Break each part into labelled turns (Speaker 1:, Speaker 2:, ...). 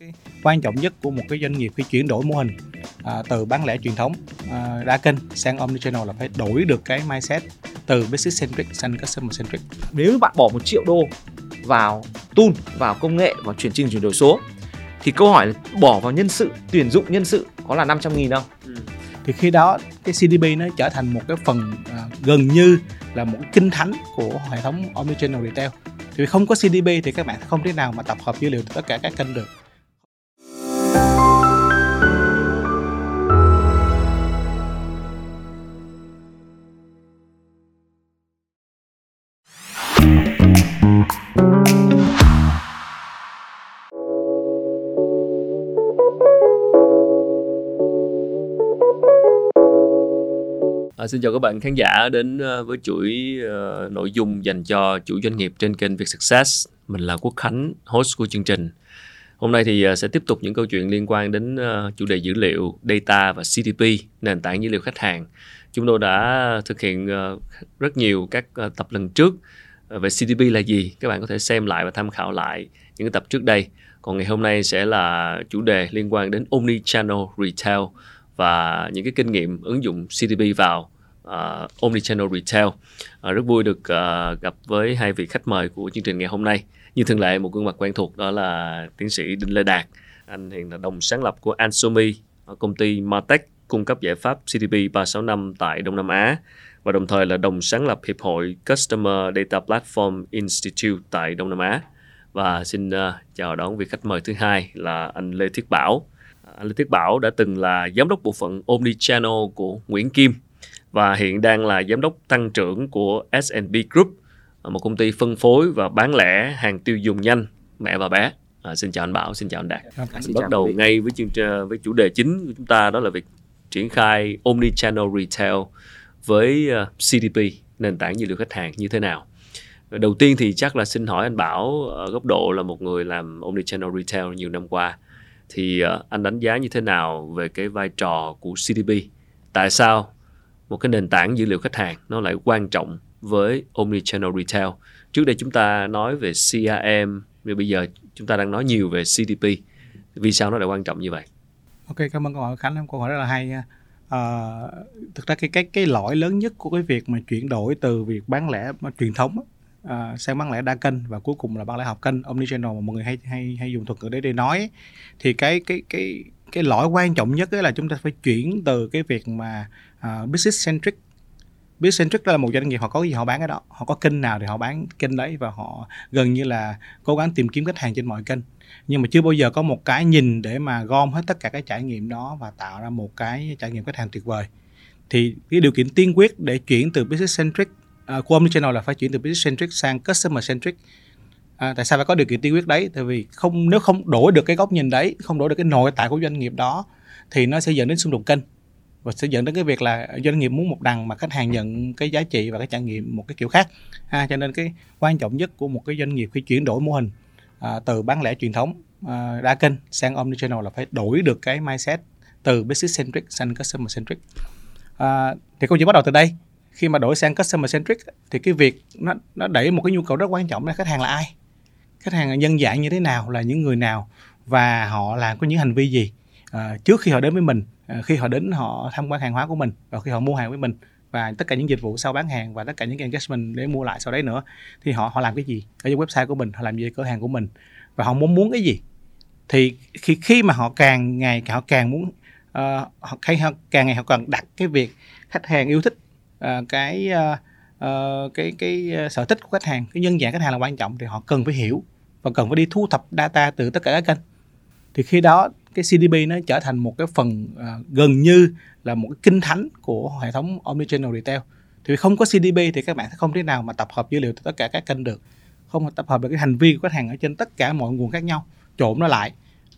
Speaker 1: cái quan trọng nhất của một cái doanh nghiệp khi chuyển đổi mô hình à, từ bán lẻ truyền thống à, đa kênh sang omnichannel là phải đổi được cái mindset từ business centric sang customer centric.
Speaker 2: Nếu bạn bỏ một triệu đô vào tool vào công nghệ vào chuyển trình chuyển đổi số thì câu hỏi là bỏ vào nhân sự tuyển dụng nhân sự có là 500 nghìn không?
Speaker 1: Thì khi đó cái CDP nó trở thành một cái phần à, gần như là một kinh thánh của hệ thống omnichannel retail. Thì không có CDP thì các bạn không thể nào mà tập hợp dữ liệu từ tất cả các kênh được
Speaker 3: À, xin chào các bạn khán giả đến ờ, với chuỗi uh, nội dung dành cho chủ doanh nghiệp trên kênh Việt Success. Mình là Quốc Khánh, host của chương trình. Hôm nay thì uh, sẽ tiếp tục những câu chuyện liên quan đến uh, chủ đề dữ liệu, data và CDP, nền tảng dữ liệu khách hàng. Chúng tôi đã thực hiện uh, rất nhiều các uh, tập lần trước về CDP là gì. Các bạn có thể xem lại và tham khảo lại những tập trước đây. Còn ngày hôm nay sẽ là chủ đề liên quan đến Omni-channel Retail và những cái kinh nghiệm ứng dụng CDP vào uh, Omnichannel Retail. Uh, rất vui được uh, gặp với hai vị khách mời của chương trình ngày hôm nay. Như thường lệ một gương mặt quen thuộc đó là tiến sĩ Đinh Lê Đạt. Anh hiện là đồng sáng lập của Ansomi, công ty Martech cung cấp giải pháp CDP 365 tại Đông Nam Á và đồng thời là đồng sáng lập Hiệp hội Customer Data Platform Institute tại Đông Nam Á. Và xin uh, chào đón vị khách mời thứ hai là anh Lê Thiết Bảo. Anh Lê Thiết Bảo đã từng là giám đốc bộ phận Omnichannel của Nguyễn Kim và hiện đang là giám đốc tăng trưởng của S&B Group, một công ty phân phối và bán lẻ hàng tiêu dùng nhanh mẹ và bé. À, xin chào anh Bảo, xin chào anh Đạt. À, xin bắt đầu ngay với chương trình với chủ đề chính của chúng ta đó là việc triển khai omni-channel retail với uh, CDP nền tảng dữ liệu khách hàng như thế nào. Đầu tiên thì chắc là xin hỏi anh Bảo ở góc độ là một người làm omni-channel retail nhiều năm qua thì uh, anh đánh giá như thế nào về cái vai trò của CDP? Tại sao một cái nền tảng dữ liệu khách hàng nó lại quan trọng với omnichannel retail. Trước đây chúng ta nói về CRM, nhưng bây giờ chúng ta đang nói nhiều về CDP. Vì sao nó lại quan trọng như vậy?
Speaker 1: Ok, cảm ơn câu hỏi Khánh, câu hỏi rất là hay. À, thực ra cái cái cái lỗi lớn nhất của cái việc mà chuyển đổi từ việc bán lẻ truyền thống à, sang bán lẻ đa kênh và cuối cùng là bán lẻ học kênh omnichannel mà mọi người hay hay hay dùng thuật ngữ đấy để nói thì cái cái cái cái lỗi quan trọng nhất là chúng ta phải chuyển từ cái việc mà uh, business centric. Business centric là một doanh nghiệp họ có cái gì họ bán cái đó. Họ có kênh nào thì họ bán kênh đấy và họ gần như là cố gắng tìm kiếm khách hàng trên mọi kênh. Nhưng mà chưa bao giờ có một cái nhìn để mà gom hết tất cả cái trải nghiệm đó và tạo ra một cái trải nghiệm khách hàng tuyệt vời. Thì cái điều kiện tiên quyết để chuyển từ business centric uh, của omnichannel là phải chuyển từ business centric sang customer centric. À, tại sao phải có điều kiện tiên quyết đấy? Tại vì không nếu không đổi được cái góc nhìn đấy, không đổi được cái nội tại của doanh nghiệp đó thì nó sẽ dẫn đến xung đột kênh và sẽ dẫn đến cái việc là doanh nghiệp muốn một đằng mà khách hàng nhận cái giá trị và cái trải nghiệm một cái kiểu khác. ha cho nên cái quan trọng nhất của một cái doanh nghiệp khi chuyển đổi mô hình à, từ bán lẻ truyền thống à, đa kênh sang omnichannel là phải đổi được cái mindset từ business centric sang customer centric. À, thì câu chuyện bắt đầu từ đây khi mà đổi sang customer centric thì cái việc nó nó đẩy một cái nhu cầu rất quan trọng là khách hàng là ai khách hàng dân nhân dạng như thế nào là những người nào và họ làm có những hành vi gì à, trước khi họ đến với mình À, khi họ đến họ tham quan hàng hóa của mình và khi họ mua hàng với mình và tất cả những dịch vụ sau bán hàng và tất cả những engagement để mua lại sau đấy nữa thì họ họ làm cái gì? Ở trên website của mình họ làm gì ở cửa hàng của mình? Và họ muốn muốn cái gì? Thì khi khi mà họ càng ngày họ càng muốn uh, họ, họ càng ngày họ càng đặt cái việc khách hàng yêu thích uh, cái uh, uh, cái cái sở thích của khách hàng cái nhân dạng khách hàng là quan trọng thì họ cần phải hiểu và cần phải đi thu thập data từ tất cả các kênh. Thì khi đó cái CDP nó trở thành một cái phần uh, gần như là một cái kinh thánh của hệ thống omnichannel retail. Thì không có CDP thì các bạn sẽ không thể nào mà tập hợp dữ liệu từ tất cả các kênh được. Không tập hợp được cái hành vi của khách hàng ở trên tất cả mọi nguồn khác nhau trộn nó lại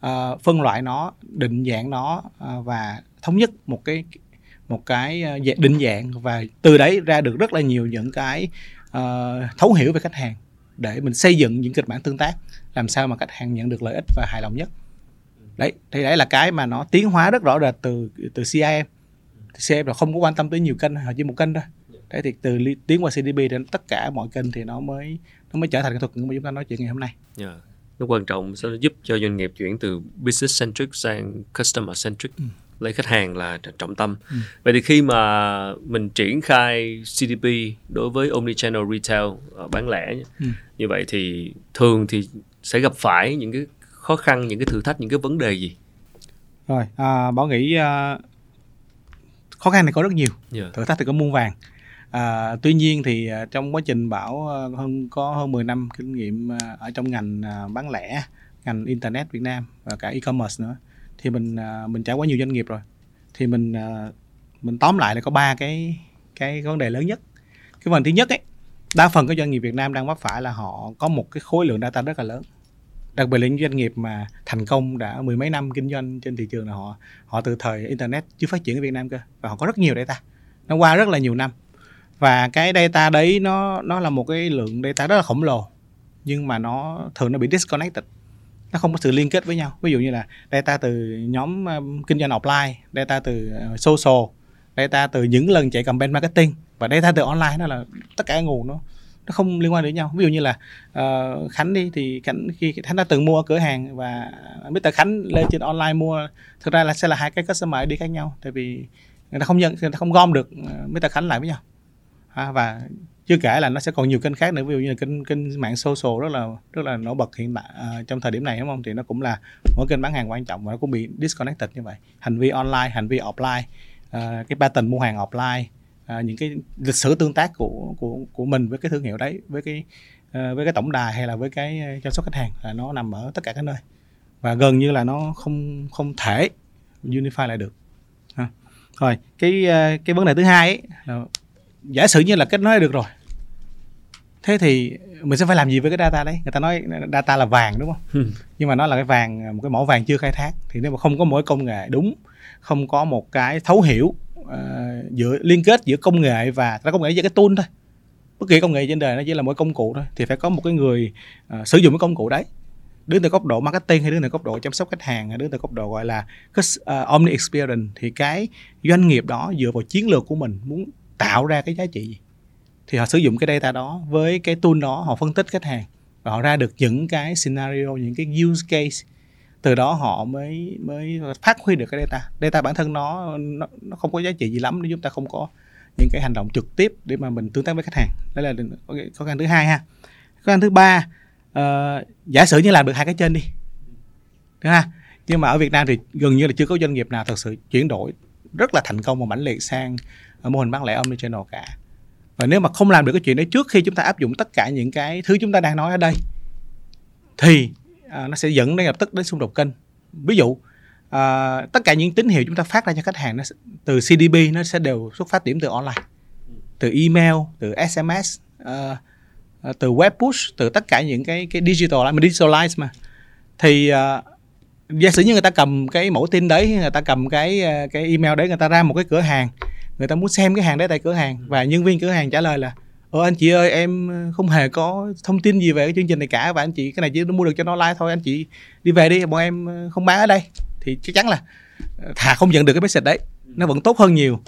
Speaker 1: uh, phân loại nó định dạng nó uh, và thống nhất một cái một cái dạ, định dạng. Và từ đấy ra được rất là nhiều những cái uh, thấu hiểu về khách hàng để mình xây dựng những kịch bản tương tác làm sao mà khách hàng nhận được lợi ích và hài lòng nhất đấy thì đấy là cái mà nó tiến hóa rất rõ rệt từ từ CRM CRM là không có quan tâm tới nhiều kênh họ chỉ một kênh thôi thế thì từ tiến qua CDP đến tất cả mọi kênh thì nó mới nó mới trở thành cái thuật ngữ mà chúng ta nói chuyện ngày hôm nay
Speaker 3: yeah. Dạ. nó quan trọng sẽ giúp cho doanh nghiệp chuyển từ business centric sang customer centric ừ. lấy khách hàng là trọng tâm ừ. vậy thì khi mà mình triển khai CDP đối với omnichannel retail bán lẻ ừ. như vậy thì thường thì sẽ gặp phải những cái khó khăn những cái thử thách những cái vấn đề gì
Speaker 1: rồi à, bảo nghĩ uh, khó khăn này có rất nhiều yeah. thử thách thì có muôn vàng À, tuy nhiên thì uh, trong quá trình bảo uh, hơn có hơn 10 năm kinh nghiệm uh, ở trong ngành bán lẻ, ngành internet Việt Nam và cả e-commerce nữa thì mình mình trải qua nhiều doanh nghiệp rồi. Thì mình mình tóm lại là có ba cái cái vấn đề lớn nhất. Cái vấn đề thứ nhất ấy, đa phần các doanh nghiệp Việt Nam đang mắc phải là họ có một cái khối lượng data rất là lớn đặc biệt là những doanh nghiệp mà thành công đã mười mấy năm kinh doanh trên thị trường là họ họ từ thời internet chưa phát triển ở Việt Nam cơ và họ có rất nhiều data. Nó qua rất là nhiều năm. Và cái data đấy nó nó là một cái lượng data rất là khổng lồ nhưng mà nó thường nó bị disconnected. Nó không có sự liên kết với nhau. Ví dụ như là data từ nhóm um, kinh doanh offline data từ uh, social data từ những lần chạy campaign marketing và data từ online nó là tất cả nguồn nó nó không liên quan đến nhau. Ví dụ như là uh, khánh đi thì khánh khi khánh đã từng mua ở cửa hàng và Mr. Khánh lên trên online mua thực ra là sẽ là hai cái customer đi khác nhau tại vì người ta không nhận người ta không gom được ờ, Mr. Khánh lại với nhau. À, và chưa kể là nó sẽ còn nhiều kênh khác nữa ví dụ như là kênh kênh mạng social rất là rất là nổi bật hiện tại à, trong thời điểm này đúng không? Thì nó cũng là mỗi kênh bán hàng quan trọng và nó cũng bị disconnected như vậy. Hành vi online hành vi offline à, cái pattern mua hàng offline à, những cái lịch sử tương tác của của của mình với cái thương hiệu đấy với cái à, với cái tổng đài hay là với cái à, chăm sóc khách hàng là nó nằm ở tất cả các nơi. Và gần như là nó không không thể unify lại được. Ha. rồi cái à, cái vấn đề thứ hai ấy, là giả sử như là kết nối được rồi thế thì mình sẽ phải làm gì với cái data đấy? Người ta nói data là vàng đúng không? Ừ. nhưng mà nó là cái vàng một cái mỏ vàng chưa khai thác. Thì nếu mà không có cái công nghệ đúng không có một cái thấu hiểu uh, giữa liên kết giữa công nghệ và ra công nghệ với cái tool thôi. Bất kỳ công nghệ trên đời nó chỉ là một công cụ thôi thì phải có một cái người uh, sử dụng cái công cụ đấy. Đứng từ góc độ marketing hay đứng từ góc độ chăm sóc khách hàng hay đứng từ góc độ gọi là uh, omni experience thì cái doanh nghiệp đó dựa vào chiến lược của mình muốn tạo ra cái giá trị gì? Thì họ sử dụng cái data đó với cái tool đó họ phân tích khách hàng và họ ra được những cái scenario những cái use case từ đó họ mới mới phát huy được cái data. Data bản thân nó nó, nó không có giá trị gì lắm nếu chúng ta không có những cái hành động trực tiếp để mà mình tương tác với khách hàng. Đó là khó khăn thứ hai ha. Khó khăn thứ ba uh, giả sử như làm được hai cái trên đi. Đúng ha? Nhưng mà ở Việt Nam thì gần như là chưa có doanh nghiệp nào thật sự chuyển đổi rất là thành công và mãnh liệt sang mô hình bán lẻ omnichannel cả. Và nếu mà không làm được cái chuyện đấy trước khi chúng ta áp dụng tất cả những cái thứ chúng ta đang nói ở đây thì à, nó sẽ dẫn đến lập tức đến xung đột kênh. Ví dụ à, tất cả những tín hiệu chúng ta phát ra cho khách hàng nó từ CDP nó sẽ đều xuất phát điểm từ online. Từ email từ SMS à, à, từ web push từ tất cả những cái cái digital mình digitalize mà. Thì à, giả sử như người ta cầm cái mẫu tin đấy người ta cầm cái à, cái email đấy người ta ra một cái cửa hàng người ta muốn xem cái hàng đấy tại cửa hàng và nhân viên cửa hàng trả lời là ờ anh chị ơi em ờ, không hề có thông tin gì về cái chương trình này cả. Và anh chị cái này chỉ mua được cho nó like thôi. Anh chị đi về đi bọn em ờ, không bán ở đây. Thì chắc chắn là ờ, thà không nhận được cái message đấy nó vẫn tốt hơn nhiều.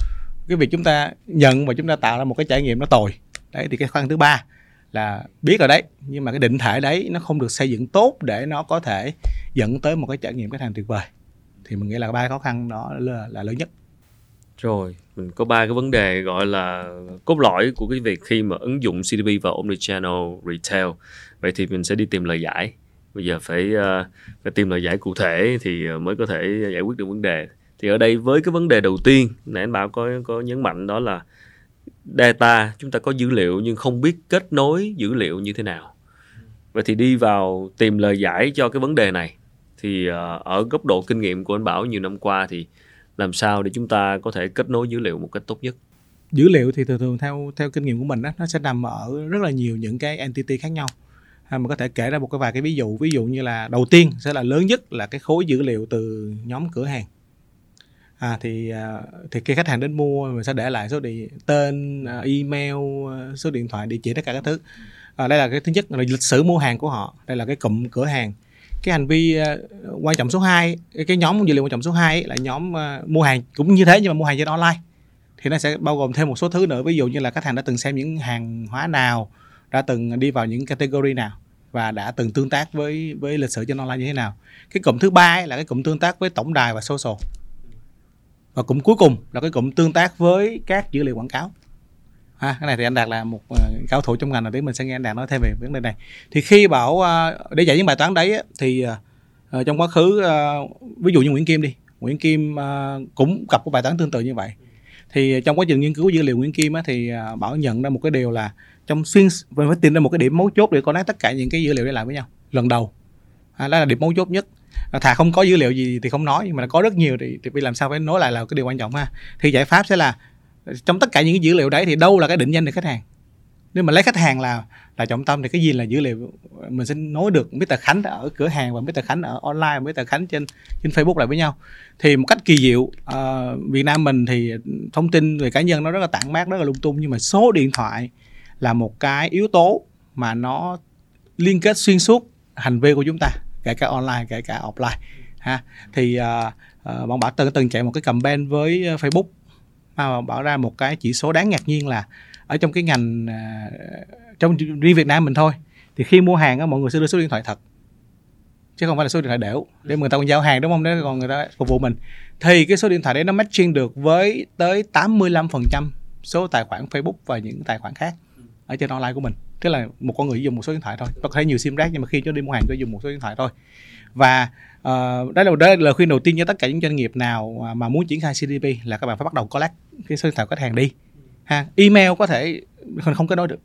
Speaker 1: Cái việc chúng ta nhận và chúng ta tạo ra một cái trải nghiệm nó tồi. Đấy thì cái khoan thứ ba là biết rồi đấy nhưng mà cái định thể đấy nó không được xây dựng tốt để nó có thể dẫn tới một cái trải nghiệm khách hàng tuyệt vời. Thì mình nghĩ là ba khó khăn đó là, là lớn nhất.
Speaker 3: Rồi, mình có ba cái vấn đề gọi là cốt lõi của cái việc khi mà ứng dụng CDP vào omnichannel retail. Vậy thì mình sẽ đi tìm lời giải. Bây giờ phải uh, phải tìm lời giải cụ thể thì ờ, mới có thể giải quyết được vấn đề. Thì ở đây với cái vấn đề đầu tiên, nãy anh Bảo có có nhấn mạnh đó là data, chúng ta có dữ liệu nhưng không biết kết nối dữ liệu như thế nào. Vậy thì đi vào tìm lời giải cho cái vấn đề này thì uh, ở góc độ kinh nghiệm của anh Bảo nhiều năm qua thì làm sao để chúng ta có thể kết nối dữ liệu một cách tốt nhất?
Speaker 1: Dữ liệu thì thường thường theo theo kinh nghiệm của mình đó, nó sẽ nằm ở rất là nhiều những cái entity khác nhau. À, mình có thể kể ra một cái vài cái ví dụ. Ví dụ như là đầu tiên sẽ là lớn nhất là cái khối dữ liệu từ nhóm cửa hàng. À, thì à, thì khi khách hàng đến mua mình sẽ để lại số điện tên à, email à, số điện thoại địa chỉ tất cả các thứ. À, đây là cái thứ nhất là lịch sử mua hàng của họ. Đây là cái cụm cửa hàng cái hành vi uh, quan trọng số 2 cái nhóm dữ liệu quan trọng số 2 là nhóm uh, mua hàng cũng như thế nhưng mà mua hàng trên online. Thì nó sẽ bao gồm thêm một số thứ nữa ví dụ như là khách hàng đã từng xem những hàng hóa nào đã từng đi vào những category nào và đã từng tương tác với với lịch sử trên online như thế nào. Cái cụm thứ ba là cái cụm tương tác với tổng đài và social. Và cụm cuối cùng là cái cụm tương tác với các dữ liệu quảng cáo ha cái này thì anh đạt là một uh, cao thủ trong ngành là tí mình sẽ nghe anh đạt nói thêm về vấn đề này. Thì khi bảo uh, để giải những bài toán đấy thì uh, trong quá khứ uh, ví dụ như Nguyễn Kim đi Nguyễn Kim uh, cũng gặp một bài toán tương tự như vậy. Thì trong quá trình nghiên cứu dữ liệu Nguyễn Kim á, thì uh, bảo nhận ra một cái điều là trong xuyên mình phải tìm ra một cái điểm mấu chốt để connect tất cả những cái dữ liệu để lại với nhau lần đầu. À, đó là điểm mấu chốt nhất. Thà không có dữ liệu gì thì không nói nhưng mà có rất nhiều thì, thì làm sao phải nối lại là cái điều quan trọng ha. Thì giải pháp sẽ là trong tất cả những cái dữ liệu đấy thì đâu là cái định danh được khách hàng? Nếu mà lấy khách hàng là là trọng tâm thì cái gì là dữ liệu mình sẽ nối được? Mr Khánh ở cửa hàng và Mr Khánh ở online Mr Khánh trên trên Facebook lại với nhau. Thì một cách kỳ diệu uh, Việt Nam mình thì thông tin về cá nhân nó rất là tản mát rất là lung tung nhưng mà số điện thoại là một cái yếu tố mà nó liên kết xuyên suốt hành vi của chúng ta kể cả online kể cả offline ha. Thì uh, uh, bọn bảo từng từng chạy một cái campaign với Facebook mà bảo ra một cái chỉ số đáng ngạc nhiên là ở trong cái ngành à, trong riêng Việt Nam mình thôi, thì khi mua hàng á, mọi người sẽ đưa số điện thoại thật, chứ không phải là số điện thoại đểu, để người ta còn giao hàng, đúng không? Đấy còn người ta phục vụ mình. Thì cái số điện thoại đấy nó matching được với tới 85% số tài khoản Facebook và những tài khoản khác ở trên online của mình. Tức là một con người dùng một số điện thoại thôi. Có thể nhiều sim rác nhưng mà khi cho đi mua hàng tôi dùng một số điện thoại thôi và uh, đó là đó là lời khuyên đầu tiên cho tất cả những doanh nghiệp nào mà muốn triển khai CDP là các bạn phải bắt đầu collect cái số điện thoại khách hàng đi ha. Email có thể không không kết nối được.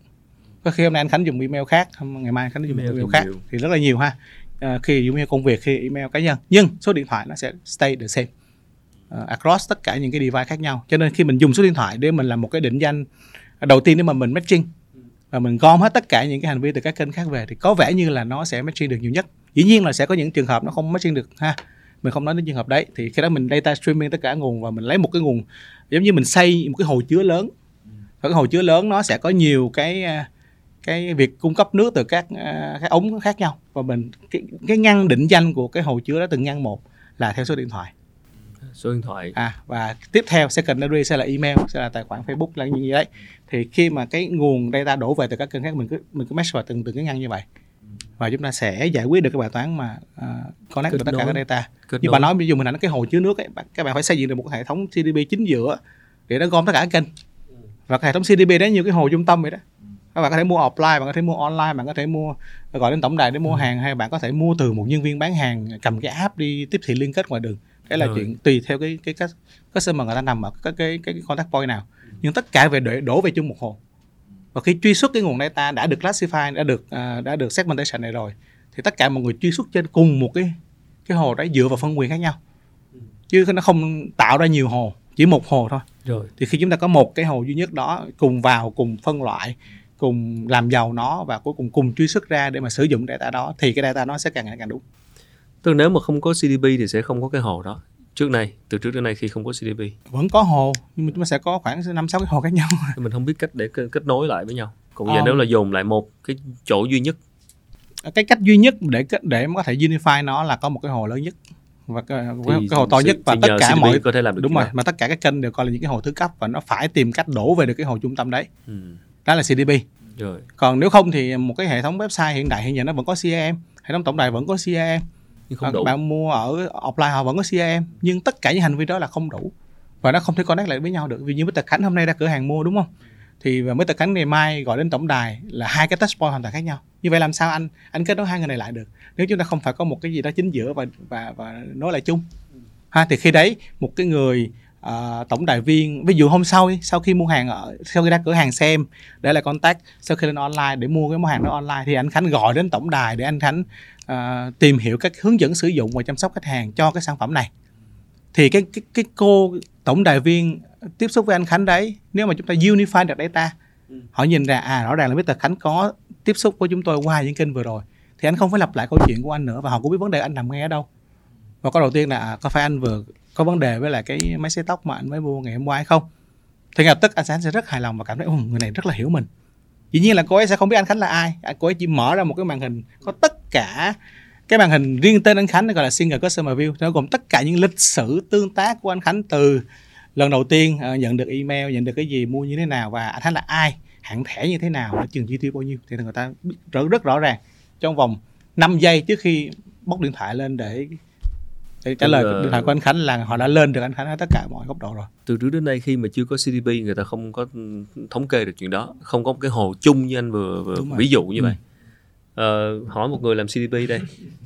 Speaker 1: Có khi hôm nay anh Khánh dùng email khác ngày mai anh Khánh dùng email, email khác nhiều. thì rất là nhiều ha. Uh, khi email công việc khi email cá nhân. Nhưng số điện thoại nó sẽ stay the same uh, across tất cả những cái device khác nhau. Cho nên khi mình dùng số điện thoại để mình làm một cái định danh đầu tiên để mà mình matching và mình gom hết tất cả những cái hành vi từ các kênh khác về thì có vẻ như là nó sẽ matching được nhiều nhất dĩ nhiên là sẽ có những trường hợp nó không matching được ha. Mình không nói đến trường hợp đấy. Thì khi đó mình data streaming tất cả nguồn và mình lấy một cái nguồn giống như mình xây một cái hồ chứa lớn. Và cái hồ chứa lớn nó sẽ có nhiều cái cái việc cung cấp nước từ các các ống khác nhau. Và mình cái, cái ngăn định danh của cái hồ chứa đó từng ngăn một là theo số điện thoại.
Speaker 3: Số điện thoại.
Speaker 1: À và tiếp theo secondary sẽ là email sẽ là tài khoản Facebook là như vậy thì khi mà cái nguồn data đổ về từ các kênh khác mình cứ mình cứ mesh vào từng từng cái ngăn như vậy và chúng ta sẽ giải quyết được cái bài toán mà uh, connect được tất cả các data. Kết như bà nói ví dụ mình là cái hồ chứa nước ấy các bạn phải xây dựng được một hệ thống CDP chính giữa để nó gom tất cả các kênh. Và cái hệ thống CDP đấy nhiều cái hồ trung tâm vậy đó. Các bạn có thể mua offline bạn có thể mua online bạn có thể mua gọi đến tổng đài để mua ừ. hàng hay bạn có thể mua từ một nhân viên bán hàng cầm cái app đi tiếp thị liên kết ngoài đường. Cái là Rồi. chuyện tùy theo cái cái cái customer người ta nằm ở cái cái cái contact point nào. Nhưng tất cả về để đổ về chung một hồ và khi truy xuất cái nguồn data đã được classify đã được uh, đã được segmentation này rồi thì tất cả mọi người truy xuất trên cùng một cái cái hồ đấy dựa vào phân quyền khác nhau. Chứ nó không tạo ra nhiều hồ chỉ một hồ thôi. Rồi. Thì khi chúng ta có một cái hồ duy nhất đó cùng vào cùng phân loại cùng làm giàu nó và cuối cùng cùng truy xuất ra để mà sử dụng data đó thì cái data nó sẽ càng ngày càng đúng.
Speaker 3: Tức nếu mà không có CDP thì sẽ không có cái hồ đó trước này từ trước đến nay khi không có CDP
Speaker 1: vẫn có hồ nhưng mà chúng ta sẽ có khoảng năm sáu cái hồ khác nhau.
Speaker 3: Mình không biết cách để kết nối lại với nhau. Còn giờ ờ. nếu là dồn lại một cái chỗ duy nhất.
Speaker 1: Cái cách duy nhất để để mà có thể unify nó là có một cái hồ lớn nhất. Và cái, cái hồ to nhất và tất cả CDP mọi
Speaker 3: có thể làm được
Speaker 1: đúng rồi mà tất cả các kênh đều coi là những cái hồ thứ cấp và nó phải tìm cách đổ về được cái hồ trung tâm đấy. Ừ. đó là CDP rồi. còn nếu không thì một cái hệ thống website hiện đại hiện giờ nó vẫn có CRM hệ thống tổng đài vẫn có CRM nhưng không đủ. bạn mua ở offline họ vẫn có CRM nhưng tất cả những hành vi đó là không đủ và nó không thể connect lại với nhau được vì như Mr. Khánh hôm nay ra cửa hàng mua đúng không thì và Mr. Khánh ngày mai gọi đến tổng đài là hai cái touch point hoàn toàn khác nhau như vậy làm sao anh anh kết nối hai người này lại được nếu chúng ta không phải có một cái gì đó chính giữa và và và nói lại chung ha thì khi đấy một cái người uh, tổng đài viên ví dụ hôm sau sau khi mua hàng ở sau khi ra cửa hàng xem để lại contact sau khi lên online để mua cái món hàng đó online thì anh Khánh gọi đến tổng đài để anh Khánh uh, tìm hiểu các hướng dẫn sử dụng và chăm sóc khách hàng cho cái sản phẩm này. Thì cái cái cái cô tổng đài viên tiếp xúc với anh Khánh đấy nếu mà chúng ta unify được data ừ. họ nhìn ra à rõ ràng là Mr. Khánh có tiếp xúc với chúng tôi qua những kênh vừa rồi. Thì anh không phải lặp lại câu chuyện của anh nữa và họ cũng biết vấn đề anh nằm nghe ở đâu. Và câu đầu tiên là à, có phải anh vừa có vấn đề với lại cái máy xấy tóc mà anh mới mua ngày hôm qua hay không? Thì lập tức anh sẽ rất hài lòng và cảm thấy người này rất là hiểu mình. Dĩ nhiên là cô ấy sẽ không biết anh khánh là ai. Cô ấy chỉ mở ra một cái màn hình có tất cả cái màn hình riêng tên anh khánh gọi là single customer view. Nó gồm tất cả những lịch sử tương tác của anh khánh từ lần đầu tiên uh, nhận được email nhận được cái gì mua như thế nào và anh khánh là ai hạng thẻ như thế nào trường chi tiêu bao nhiêu. Thì người ta biết rất, rất rõ ràng trong vòng 5 giây trước khi bóc điện thoại lên để để trả lời
Speaker 3: là-
Speaker 1: điện thoại của anh Khánh là họ đã lên được anh Khánh ở tất cả mọi góc độ rồi.
Speaker 3: Từ trước đến nay khi mà chưa có CDP người ta không có thống kê được chuyện đó không có một cái hồ chung như anh vừa, vừa ví dụ như
Speaker 1: Ừ.
Speaker 3: vậy Ờ, hỏi một người làm CDP đây.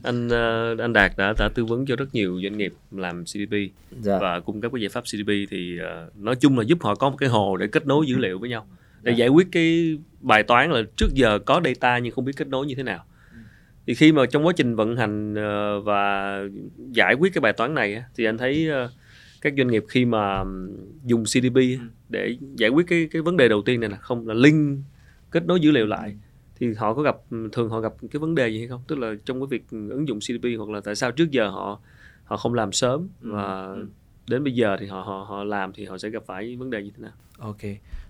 Speaker 3: Anh ờ, anh Đạt đã đã tư vấn cho rất nhiều doanh nghiệp làm CDP
Speaker 2: dạ.
Speaker 3: và cung cấp cái giải pháp CDP thì ờ, nói chung là giúp họ có một cái hồ để kết nối dữ liệu với nhau. Để giải quyết cái bài toán là trước giờ có data nhưng không biết kết nối như thế nào. Thì khi mà trong quá trình vận hành và giải quyết cái bài toán này thì anh thấy các doanh nghiệp khi mà dùng CDP á, để giải quyết cái cái vấn đề đầu tiên này là không là link kết nối dữ liệu lại thì họ có gặp thường họ gặp cái vấn đề gì hay không? Tức là trong cái việc ứng dụng CDP hoặc là tại sao trước giờ họ họ không làm sớm và đến bây giờ thì họ họ họ làm thì họ sẽ gặp phải vấn đề như thế nào?
Speaker 2: Ok.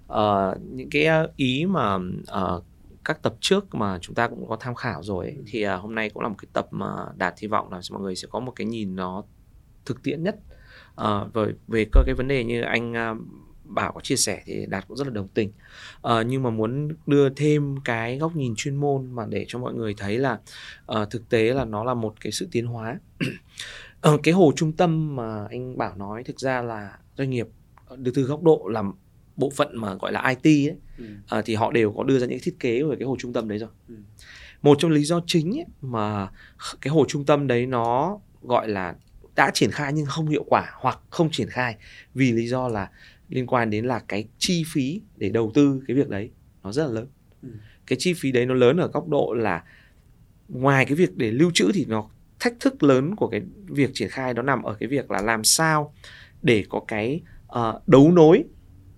Speaker 2: Ờ, những cái ờ, ý mà ờ, các tập trước mà chúng ta cũng có tham khảo rồi ấy, thì ờ, hôm nay cũng là một cái tập mà đạt hy vọng là mọi người sẽ có một cái nhìn nó thực tiễn nhất. Ờ, về về cơ cái vấn đề như anh ờ, bảo có chia sẻ thì đạt cũng rất là đồng tình Ờ, nhưng mà muốn đưa thêm cái góc nhìn chuyên môn mà để cho mọi người thấy là ờ, thực tế là nó là một cái sự tiến hóa Ờ, cái hồ trung tâm mà anh bảo nói thực ra là doanh nghiệp từ từ góc độ làm bộ phận mà gọi là IT ấy à, thì họ đều có đưa ra những thiết kế về cái hồ trung tâm đấy rồi.
Speaker 3: Ừ.
Speaker 2: Một trong lý do chính ấy, mà cái hồ trung tâm đấy nó gọi là đã triển khai nhưng không hiệu quả hoặc không triển khai vì lý do là liên quan đến là cái chi phí để đầu tư cái việc đấy nó rất là lớn.
Speaker 3: Ừ.
Speaker 2: Cái chi phí đấy nó lớn ở góc độ là ngoài cái việc để lưu trữ thì nó thách thức lớn của cái việc triển khai nó nằm ở cái việc là làm sao để có cái ờ, đấu nối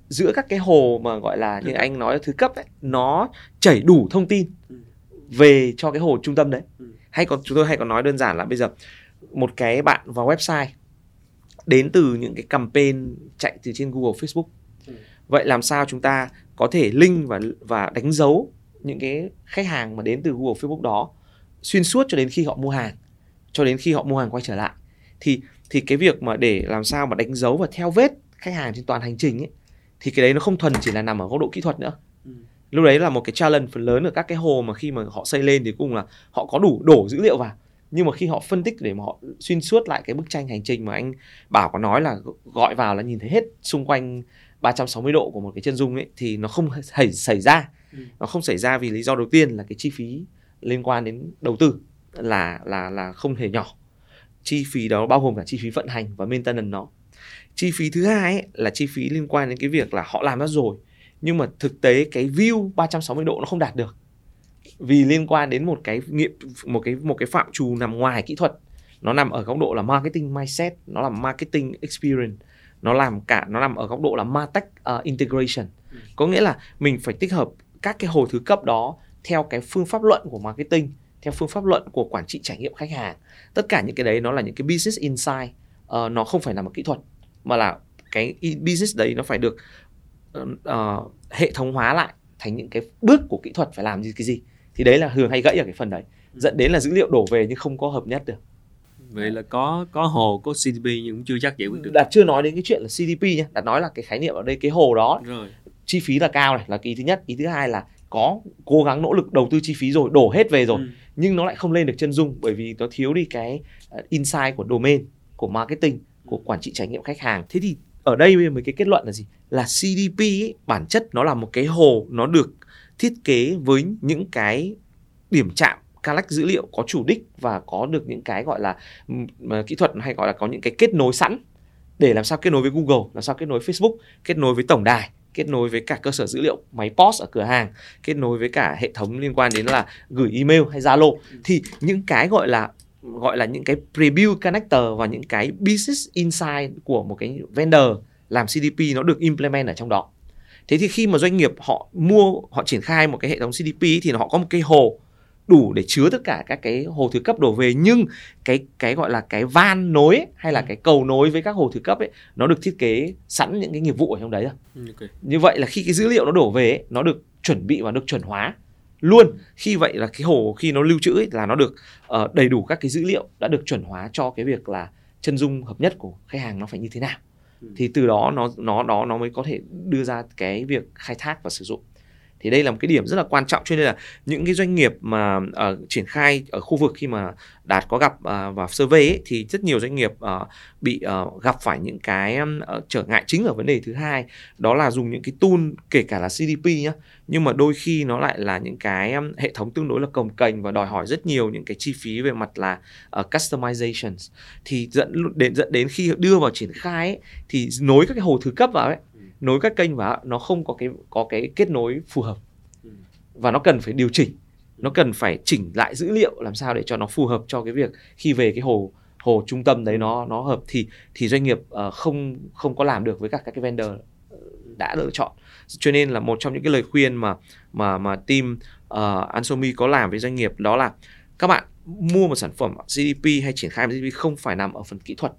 Speaker 2: giữa các cái hồ mà gọi là như anh nói thứ cấp ấy nó chảy đủ thông tin
Speaker 3: Ừ.
Speaker 2: về cho cái hồ trung tâm đấy
Speaker 3: Ừ.
Speaker 2: hay còn chúng tôi hay còn nói đơn giản là bây giờ một cái bạn vào website đến từ những cái campaign chạy từ trên Google Facebook
Speaker 3: Ừ.
Speaker 2: vậy làm sao chúng ta có thể link và và đánh dấu những cái khách hàng mà đến từ Google Facebook đó xuyên suốt cho đến khi họ mua hàng cho đến khi họ mua hàng quay trở lại thì thì cái việc mà để làm sao mà đánh dấu và theo vết khách hàng trên toàn hành trình ấy thì cái đấy nó không thuần chỉ là nằm ở góc độ kỹ thuật nữa
Speaker 3: Ừ.
Speaker 2: lúc đấy là một cái challenge phần lớn ở các cái hồ mà khi mà họ xây lên thì cũng là họ có đủ đổ dữ liệu vào nhưng mà khi họ phân tích để mà họ xuyên suốt lại cái bức tranh hành trình mà anh bảo có nói là gọi vào là nhìn thấy hết xung quanh 360 độ của một cái chân dung ấy thì nó không xảy xảy ra.
Speaker 3: Ừ.
Speaker 2: nó không xảy ra vì lý do đầu tiên là cái chi phí liên quan đến đầu tư là là là không hề nhỏ. Chi phí đó bao gồm cả chi phí vận hành và maintenance nó. Chi phí thứ hai ấy, là chi phí liên quan đến cái việc là họ làm ra rồi nhưng mà thực tế cái view 360 độ nó không đạt được vì liên quan đến một cái nghiệm một cái một cái phạm trù nằm ngoài kỹ thuật. Nó nằm ở góc độ là marketing mindset nó là marketing experience nó làm cả nó nằm ở góc độ là martech uh, integration. Có nghĩa là mình phải tích hợp các cái hồ thứ cấp đó theo cái phương pháp luận của marketing theo phương pháp luận của quản trị trải nghiệm khách hàng. Tất cả những cái đấy nó là những cái business insight Ờ, nó không phải nằm ở kỹ thuật mà là cái business đấy nó phải được ờ, ờ, hệ thống hóa lại thành những cái bước của kỹ thuật phải làm gì cái gì. Thì đấy là thường hay gãy ở cái phần đấy. Dẫn đến là dữ liệu đổ về nhưng không có hợp nhất được.
Speaker 3: Vậy là có có hồ có CDP nhưng cũng chưa chắc giải quyết được.
Speaker 2: Đạt chưa nói đến cái chuyện là CDP nhé đạt nói là cái khái niệm ở đây cái hồ đó
Speaker 3: rồi.
Speaker 2: chi phí là cao này là cái ý thứ nhất. Ý thứ hai là có cố gắng nỗ lực đầu tư chi phí rồi đổ hết về rồi.
Speaker 3: Ừ.
Speaker 2: nhưng nó lại không lên được chân dung bởi vì nó thiếu đi cái uh, insight của domain của marketing của quản trị trải nghiệm khách hàng. Thế thì ở đây bây giờ mới cái kết luận là gì là CDP ấy, bản chất nó là một cái hồ nó được thiết kế với những cái điểm chạm collect dữ liệu có chủ đích và có được những cái gọi là ừ, kỹ thuật hay gọi là có những cái kết nối sẵn để làm sao kết nối với Google, làm sao kết nối với Facebook, kết nối với tổng đài, kết nối với cả cơ sở dữ liệu máy POS ở cửa hàng, kết nối với cả hệ thống liên quan đến là gửi email hay Zalo. Thì những cái gọi là gọi là những cái preview connector và những cái business insight của một cái vendor làm CDP nó được implement ở trong đó. Thế thì khi mà doanh nghiệp họ mua họ triển khai một cái hệ thống CDP thì họ có một cái hồ đủ để chứa tất cả các cái hồ thứ cấp đổ về. Nhưng cái cái gọi là cái van nối ấy, hay là cái cầu nối với các hồ thứ cấp ấy nó được thiết kế sẵn những cái nghiệp vụ ở trong đấy rồi.
Speaker 3: Ừ, ok.
Speaker 2: Như vậy là khi cái dữ liệu nó đổ về ấy, nó được chuẩn bị và được chuẩn hóa luôn. Khi vậy là cái hồ khi nó lưu trữ ấy, là nó được ờ, đầy đủ các cái dữ liệu đã được chuẩn hóa cho cái việc là chân dung hợp nhất của khách hàng nó phải như thế nào.
Speaker 3: Ừ. Ừ.
Speaker 2: thì từ đó nó nó, đó nó mới có thể đưa ra cái việc khai thác và sử dụng thì đây là một cái điểm rất là quan trọng cho nên là những cái doanh nghiệp mà uh, triển khai ở khu vực khi mà đạt có gặp ờ, uh, và survey ấy, thì rất nhiều doanh nghiệp uh, bị uh, gặp phải những cái uh, trở ngại chính ở vấn đề thứ hai đó là dùng những cái tool kể cả là CDP nhá nhưng mà đôi khi nó lại là những cái um, hệ thống tương đối là cồng kềnh và đòi hỏi rất nhiều những cái chi phí về mặt là uh, customizations. Thì dẫn đến dẫn đến khi đưa vào triển khai ấy, thì nối các cái hồ thứ cấp vào ấy nối các kênh vào nó không có cái có cái kết nối phù hợp ừ. và nó cần phải điều chỉnh nó cần phải chỉnh lại dữ liệu làm sao để cho nó phù hợp cho cái việc khi về cái hồ hồ trung tâm đấy nó nó hợp thì thì doanh nghiệp uh, không không có làm được với các các cái vendor đã lựa chọn cho nên là một trong những cái lời khuyên mà mà mà team uh, Ansomi có làm với doanh nghiệp đó là các bạn mua một sản phẩm GDP hay triển khai GDP không phải nằm ở phần kỹ thuật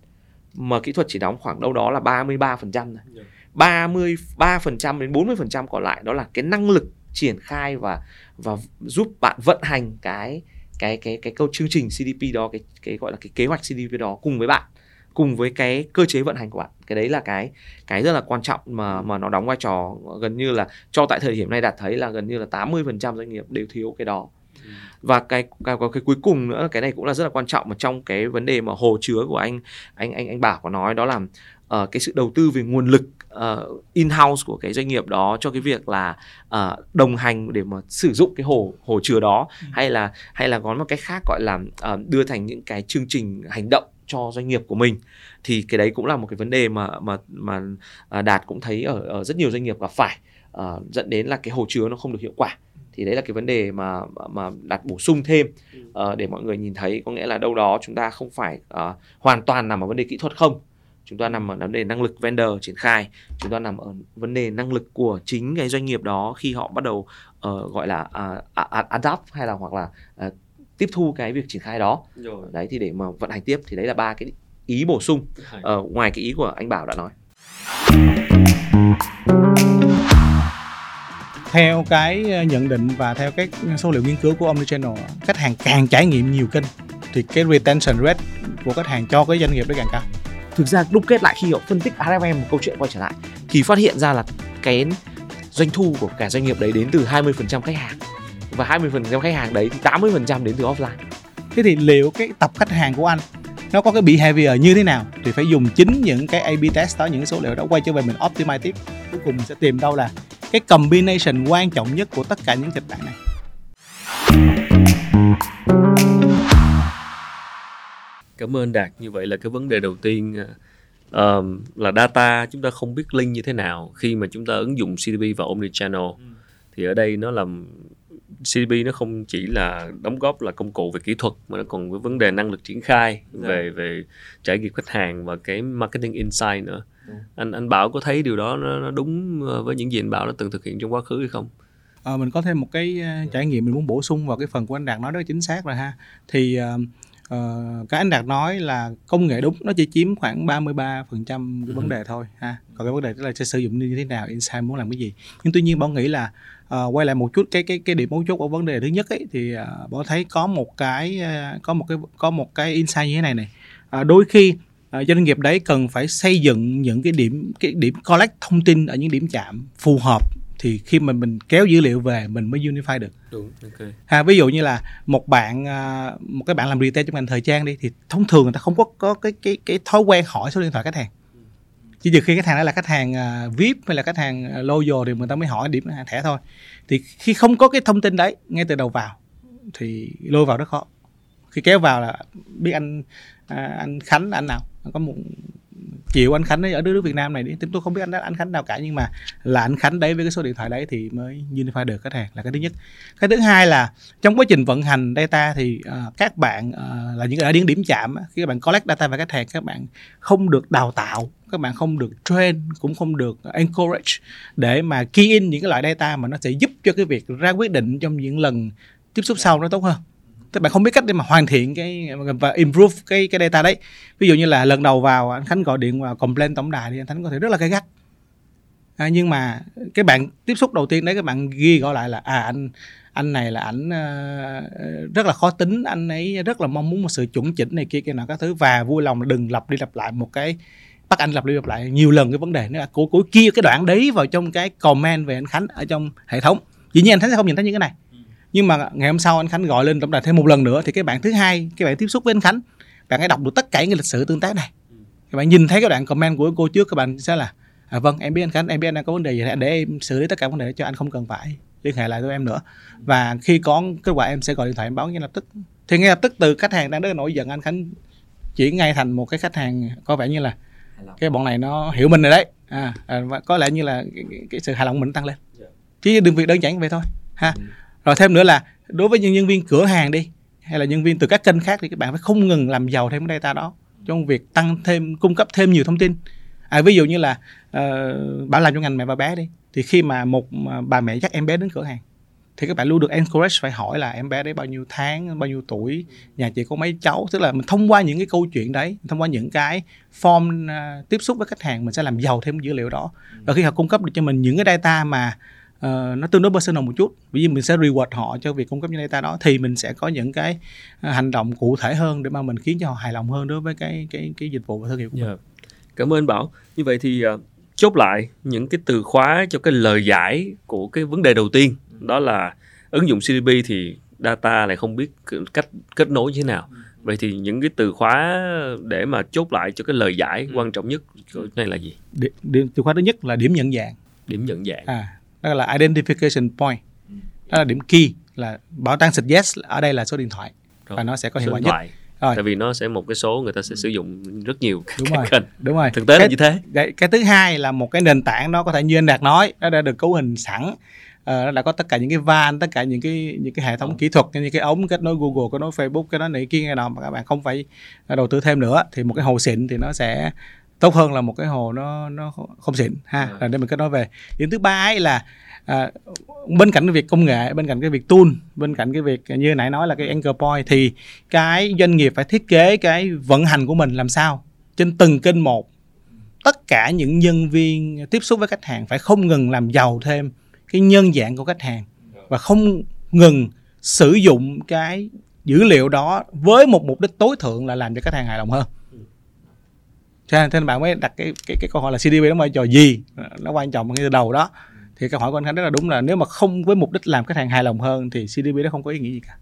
Speaker 2: mà kỹ thuật chỉ đóng khoảng đâu đó là 33% thôi. Yeah 33% đến 40% còn lại đó là cái năng lực triển khai và và giúp bạn vận hành cái cái cái cái câu chương trình CDP đó cái cái gọi là cái kế hoạch CDP đó cùng với bạn cùng với cái cơ chế vận hành của bạn cái đấy là cái cái rất là quan trọng mà mà nó đóng vai trò gần như là cho tại thời điểm này đạt thấy là gần như là 80% doanh nghiệp đều thiếu cái đó ừ. và cái cái, cái cuối cùng nữa cái này cũng là rất là quan trọng mà trong cái vấn đề mà hồ chứa của anh anh anh anh bảo có nói đó là uh, cái sự đầu tư về nguồn lực uh, in-house của cái doanh nghiệp đó cho cái việc là uh, đồng hành để mà sử dụng cái hồ hồ chứa đó. Ừ. hay là hay là có một cách khác gọi là uh, đưa thành những cái chương trình hành động cho doanh nghiệp của mình. Thì cái đấy cũng là một cái vấn đề mà mà mà đạt cũng thấy ở, ở rất nhiều doanh nghiệp gặp phải uh, dẫn đến là cái hồ chứa nó không được hiệu quả. Thì đấy là cái vấn đề mà mà đạt bổ sung thêm uh, để mọi người nhìn thấy. Có nghĩa là đâu đó chúng ta không phải uh, hoàn toàn nằm ở vấn đề kỹ thuật không chúng ta nằm ở vấn đề năng lực vendor triển khai chúng ta nằm ở vấn đề năng lực của chính cái doanh nghiệp đó khi họ bắt đầu uh, gọi là uh, adapt hay là hoặc là uh, tiếp thu cái việc triển khai đó. Rồi. đấy thì để mà vận hành tiếp thì đấy là ba cái ý bổ sung. Uh, ngoài cái ý của anh Bảo đã nói.
Speaker 1: Theo cái nhận định và theo các số liệu nghiên cứu của Omnichannel khách hàng càng trải nghiệm nhiều kênh thì cái retention rate của khách hàng cho cái doanh nghiệp đó càng cao
Speaker 2: thực ra đúc kết lại khi họ phân tích RFM một câu chuyện quay trở lại, thì phát hiện ra là cái doanh thu của cả doanh nghiệp đấy đến từ 20% khách hàng. Và 20% khách hàng đấy thì 80% đến từ offline.
Speaker 1: Thế thì liệu cái tập khách hàng của anh, nó có cái behavior như thế nào? Thì phải dùng chính những cái A/B test đó, những cái số liệu đó quay trở về mình optimize tiếp. Cuối cùng mình sẽ tìm đâu là cái combination quan trọng nhất của tất cả những kịch bản này
Speaker 3: cảm ơn đạt như vậy là cái vấn đề đầu tiên uh, là data chúng ta không biết link như thế nào khi mà chúng ta ứng dụng CDP vào omnichannel ừ. thì ở đây nó làm CDP nó không chỉ là đóng góp là công cụ về kỹ thuật mà nó còn với vấn đề năng lực triển khai. Dạ. về về trải nghiệm khách hàng và cái marketing insight nữa. Dạ. anh anh bảo có thấy điều đó nó, nó đúng ờ, với những gì anh bảo nó từng thực hiện trong quá khứ hay không
Speaker 1: à, mình có thêm một cái trải nghiệm mình muốn bổ sung vào cái phần của anh đạt nói rất chính xác rồi ha thì uh, uh, cái anh đạt nói là công nghệ đúng nó chỉ chiếm khoảng 33% cái vấn ừ. đề thôi ha. Còn cái vấn đề đó là sẽ sử dụng như thế nào insight muốn làm cái gì. Nhưng tuy nhiên bảo nghĩ là uh, quay lại một chút cái cái cái điểm mấu chốt của vấn đề thứ nhất ấy thì uh, bảo thấy có một cái uh, có một cái có một cái insight như thế này này. Uh, đôi khi uh, doanh nghiệp đấy cần phải xây dựng những cái điểm cái điểm collect thông tin ở những điểm chạm phù hợp thì khi mà mình kéo dữ liệu về mình mới unify được.
Speaker 3: Đúng okay.
Speaker 1: ha ví dụ như là một bạn à, một cái bạn làm retail trong ngành thời trang đi thì thông thường người ta không có có cái cái cái thói quen hỏi số điện thoại khách hàng. Chỉ trừ khi khách hàng đó là khách hàng uh, vip hay là khách hàng uh, loyal thì người ta mới hỏi điểm thẻ thôi. Thì khi không có cái thông tin đấy ngay từ đầu vào thì lôi vào rất khó. Khi kéo vào là biết anh à, anh khánh anh nào có một chịu anh khánh ấy ở nước việt nam này đi. Tôi không biết anh anh khánh nào cả nhưng mà là anh khánh đấy với cái số điện thoại đấy thì mới unify được khách hàng là cái thứ nhất. Cái thứ hai là trong quá trình vận hành data thì uh, các bạn uh, là những người đã đến điểm chạm khi các bạn collect data về khách hàng các bạn không được đào tạo các bạn không được train cũng không được encourage để mà key in những cái loại data mà nó sẽ giúp cho cái việc ra quyết định trong những lần tiếp xúc sau nó tốt hơn tức bạn không biết cách để mà hoàn thiện cái và improve cái cái data đấy. Ví dụ như là lần đầu vào anh khánh gọi điện và complain tổng đài thì anh khánh có thể rất là gay gắt. À, nhưng mà cái bạn tiếp xúc đầu tiên đấy các bạn ghi gọi lại là à anh anh này là ảnh uh, rất là khó tính anh ấy rất là mong muốn một sự chuẩn chỉnh này kia kia nào các thứ. Và vui lòng đừng lặp đi lặp lại một cái bắt anh lặp đi lặp lại nhiều lần cái vấn đề. Nữa là cố cố kia cái đoạn đấy vào trong cái comment về anh khánh ở trong hệ thống. Dĩ nhiên anh Khánh sẽ không nhìn thấy những cái này nhưng mà ngày hôm sau anh Khánh gọi lên tổng đài thêm một lần nữa thì cái bạn thứ hai cái bạn tiếp xúc với anh Khánh bạn hãy đọc được tất cả những lịch sử tương tác này. Các bạn nhìn thấy cái đoạn comment của cô trước các bạn sẽ là à, vâng em biết anh Khánh em biết anh đang có vấn đề gì để em xử lý tất cả vấn đề cho anh không cần phải liên hệ lại với em nữa. Và khi có kết quả em sẽ gọi điện thoại em báo ngay lập tức. Thì ngay lập tức từ khách hàng đang rất là nổi giận anh Khánh chuyển ngay thành một cái khách hàng có vẻ như là cái bọn này nó hiểu mình rồi đấy. À, à và có lẽ như là cái, cái, sự hài lòng mình tăng lên. Chứ đừng việc đơn giản vậy thôi ha rồi thêm nữa là đối với những nhân viên cửa hàng đi hay là nhân viên từ các kênh khác thì các bạn phải không ngừng làm giàu thêm cái data đó trong việc tăng thêm cung cấp thêm nhiều thông tin. À, ví dụ như là ờ, uh, bạn làm trong ngành mẹ và bé đi thì khi mà một bà mẹ dắt em bé đến cửa hàng thì các bạn luôn được encourage phải hỏi là em bé đấy bao nhiêu tháng bao nhiêu tuổi nhà chị có mấy cháu? Tức là mình thông qua những cái câu chuyện đấy thông qua những cái form uh, tiếp xúc với khách hàng mình sẽ làm giàu thêm dữ liệu đó. Và khi họ cung cấp được cho mình những cái data mà uh, nó tương đối personal một chút vì mình sẽ reward họ cho việc cung cấp những data đó thì mình sẽ có những cái uh, hành động cụ thể hơn để mà mình khiến cho họ hài lòng hơn đối với cái cái cái dịch vụ và thương hiệu của yeah. mình.
Speaker 3: Dạ. Cảm ơn Bảo. Như vậy thì uh, chốt lại những cái từ khóa cho cái lời giải của cái vấn đề đầu tiên đó là ứng dụng CDP thì data lại không biết cách kết nối như thế nào vậy thì những cái từ khóa để mà chốt lại cho cái lời giải ừ. quan trọng nhất này là gì
Speaker 1: điểm, điểm từ khóa thứ nhất là điểm nhận dạng
Speaker 3: điểm nhận dạng
Speaker 1: à đó là identification point đó là điểm key là bảo tăng suggest ở đây là số điện thoại Rồi. và nó sẽ có hiệu quả nhất
Speaker 3: rồi. tại vì nó sẽ một cái số người ta sẽ sử dụng rất nhiều
Speaker 1: đúng rồi kênh. đúng rồi
Speaker 3: thực tế cái, là như thế
Speaker 1: cái, cái thứ hai là một cái nền tảng nó có thể như anh đạt nói nó đã được cấu hình sẵn Ờ, nó đã có tất cả những cái van tất cả những cái những cái hệ thống ừ. kỹ thuật như cái ống kết nối Google kết nối Facebook cái đó này kia cái nào mà các bạn không phải đầu tư thêm nữa thì một cái hồ xịn thì nó sẽ tốt hơn là một cái hồ nó nó không xịn ha. Là để mình kết nối về. Điểm thứ ba ấy là à, bên cạnh cái việc công nghệ bên cạnh cái việc tool bên cạnh cái việc như nãy nói là cái anchor point thì cái doanh nghiệp phải thiết kế cái vận hành của mình làm sao? Trên từng kênh một tất cả những nhân viên tiếp xúc với khách hàng phải không ngừng làm giàu thêm cái nhân dạng của khách hàng và không ngừng sử dụng cái dữ liệu đó với một mục đích tối thượng là làm cho khách hàng hài lòng hơn cho nên, bạn mới đặt cái cái cái câu hỏi là CDP nó vai trò gì? Nó quan trọng ngay từ đầu đó. Thì câu hỏi của anh Khánh rất là đúng là nếu mà không với mục đích làm khách hàng hài lòng hơn thì CDP nó không có ý nghĩa gì cả.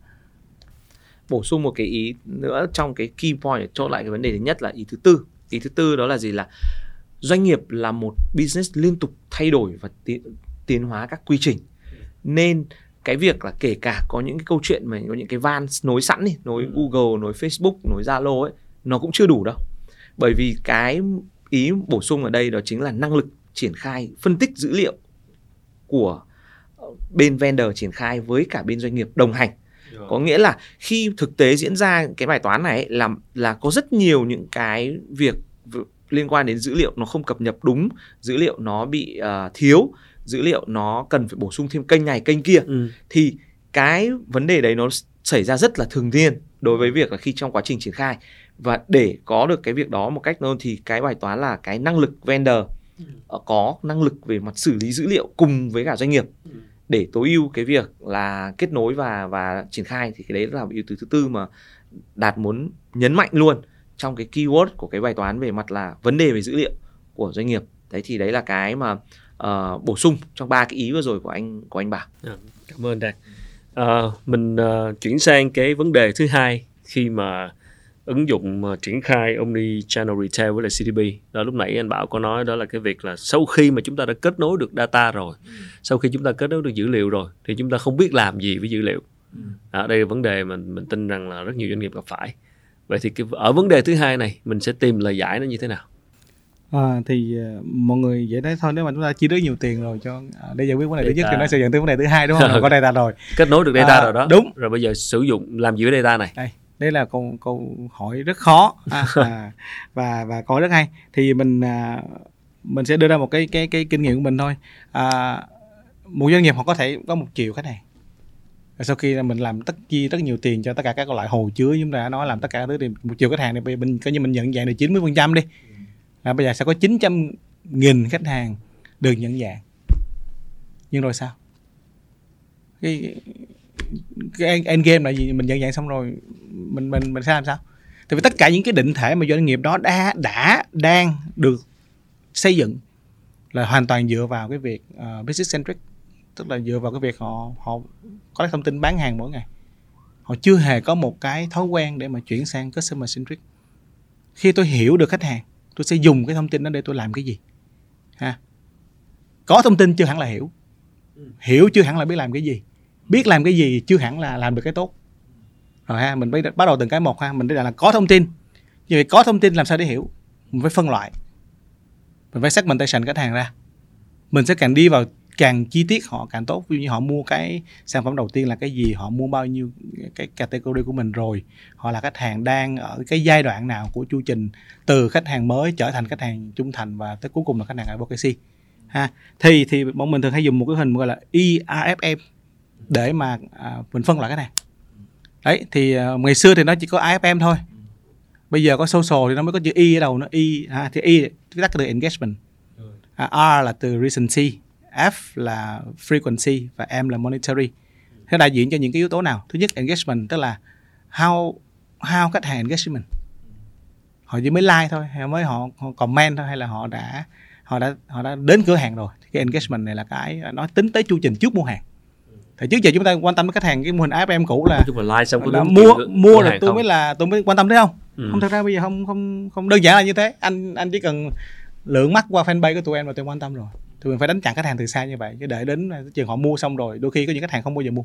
Speaker 2: Bổ sung một cái ý nữa trong cái key point chốt lại cái vấn đề thứ nhất là ý thứ tư. Ý thứ tư đó là gì? Là doanh nghiệp là một business liên tục thay đổi và tiến hóa các quy trình. Nên cái việc là kể cả có những cái câu chuyện mà có những cái van nối sẵn đi nối ừ. Google nối Facebook nối Zalo ấy nó cũng chưa đủ đâu bởi vì cái ý bổ sung ở đây đó chính là năng lực triển khai phân tích dữ liệu của ờ, bên vendor triển khai với cả bên doanh nghiệp đồng hành. Có nghĩa là khi thực tế diễn ra cái bài toán này ấy, là là có rất nhiều những cái việc liên quan đến dữ liệu nó không cập nhật đúng dữ liệu nó bị uh, thiếu dữ liệu nó cần phải bổ sung thêm kênh này kênh kia. Ừ. thì cái vấn đề đấy nó xảy ra rất là thường niên đối với việc là khi trong quá trình triển khai và để có được cái việc đó một cách nôn thì cái bài toán là cái năng lực vendor ừ. Ờ, có năng lực về mặt xử lý dữ liệu cùng với cả doanh nghiệp ừ. để tối ưu cái việc là kết nối và và triển khai thì cái đấy là yếu tố thứ tư mà đạt muốn nhấn mạnh luôn trong cái keyword của cái bài toán về mặt là vấn đề về dữ liệu của doanh nghiệp đấy thì đấy là cái mà uh, bổ sung trong ba cái ý vừa rồi của anh của anh Bảo. À,
Speaker 3: cảm ơn Đạt. Uh, mình uh, chuyển sang cái vấn đề thứ hai khi mà ứng dụng uh, triển khai Omni Channel Retail với lại CDP đó lúc nãy anh Bảo có nói đó là cái việc là sau khi mà chúng ta đã kết nối được data rồi ừ. sau khi chúng ta kết nối được dữ liệu rồi thì chúng ta không biết làm gì với dữ liệu ừ. đó, đây là vấn đề mà mình tin rằng là rất nhiều doanh nghiệp gặp phải vậy thì cái, ở vấn đề thứ hai này mình sẽ tìm lời giải nó như thế nào
Speaker 1: À, thì uh, mọi người vậy đấy thôi nếu mà chúng ta chi rất nhiều tiền rồi cho à, để giải quyết vấn đề thứ nhất thì nó sẽ dẫn tới vấn đề thứ hai đúng không? có data rồi.
Speaker 3: Kết nối được data
Speaker 1: à,
Speaker 3: rồi đó.
Speaker 1: Đúng.
Speaker 3: Rồi bây giờ sử dụng làm gì với data này?
Speaker 1: Đây, đây là câu câu hỏi rất khó. À, à, và và câu hỏi rất hay. Thì mình à, mình sẽ đưa ra một cái cái cái kinh nghiệm của mình thôi. À, một doanh nghiệp họ có thể có một triệu khách hàng. Sau khi mình làm tất chi rất nhiều tiền cho tất cả các loại hồ chứa chúng ta nói làm tất cả thứ thì một triệu khách hàng thì mình coi như mình nhận dạng được 90 phần trăm đi. À, bây giờ sẽ có 900 nghìn khách hàng được nhận dạng. Nhưng rồi sao? Cái cái end game là gì? Mình nhận dạng xong rồi mình mình mình sẽ làm sao? Thì vì tất cả những cái định thể mà doanh nghiệp đó đã đã đang được xây dựng là hoàn toàn dựa vào cái việc uh, business centric. Tức là dựa vào cái việc họ họ có cái thông tin bán hàng mỗi ngày. Họ chưa hề có một cái thói quen để mà chuyển sang customer centric. Khi tôi hiểu được khách hàng tôi sẽ dùng cái thông tin đó để tôi làm cái gì? Ha? Có thông tin chưa hẳn là hiểu. Hiểu chưa hẳn là biết làm cái gì biết làm cái gì chưa hẳn là làm được cái tốt. Rồi ha, mình bắt đầu từng cái một ha, mình đã là có thông tin. Vì có thông tin làm sao để hiểu? Mình phải phân loại. Mình phải segmentation khách hàng ra. Mình sẽ càng đi vào càng chi tiết họ càng tốt. Ví dụ như họ mua cái sản phẩm đầu tiên là cái gì, họ mua bao nhiêu cái category của mình rồi, họ là khách hàng đang ở cái giai đoạn nào của chu trình từ khách hàng mới trở thành khách hàng trung thành và tới cuối cùng là khách hàng advocacy. Ha, thì thì bọn mình thường hay dùng một cái hình gọi là iafm để mà à, mình phân loại cái này. Đấy thì à, ngày xưa thì nó chỉ có AFM thôi. Bây giờ có social thì nó mới có chữ Y ở đầu nó Y. ha, à, thì Y viết tắt từ engagement. À, R là từ recency F là frequency và M là monetary. Thế đại diện cho những cái yếu tố nào? Thứ nhất engagement tức là how how khách hàng engagement. Họ chỉ mới like thôi hay mới họ, họ comment thôi hay là họ đã họ đã họ đã đến cửa hàng rồi. Cái engagement này là cái nó tính tới chu trình trước mua hàng thì trước giờ chúng ta quan tâm đến khách hàng cái mô hình app em cũ là,
Speaker 3: chung là like xong có
Speaker 1: là mua mua
Speaker 3: hàng
Speaker 1: tôi
Speaker 3: không?
Speaker 1: mới là tôi mới quan tâm đến không?
Speaker 3: Ừ.
Speaker 1: không thật ra bây giờ không không không đơn giản là như thế. Anh anh chỉ cần lượng mắt qua fanpage của tụi em là tôi quan tâm rồi. Thì mình phải đánh chặn khách hàng từ xa như vậy chứ để đến chừng họ mua xong rồi đôi khi có những khách hàng không bao giờ mua.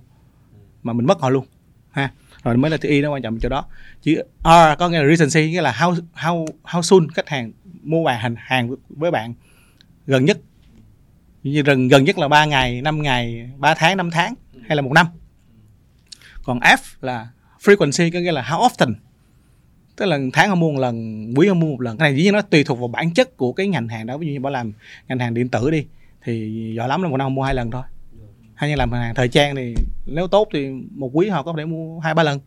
Speaker 1: Mà mình mất họ luôn ha. Rồi mới là chữ y nó quan trọng chỗ đó. Chữ R có nghĩa là recency nghĩa là how how how soon khách hàng mua hàng hàng hàng với bạn. Gần nhất như gần gần nhất là 3 ngày 5 ngày 3 tháng 5 tháng hay là một năm. Còn F là frequency có nghĩa là how often. Tức là tháng họ mua một lần quý họ mua một lần. Cái này dĩ nhiên nó tùy thuộc vào bản chất của cái ngành hàng đó. Ví dụ như bảo làm ngành hàng điện tử đi thì giỏi lắm là một năm mua hai lần thôi. Hay như làm hàng thời trang thì nếu tốt thì một quý họ có thể mua hai ba lần.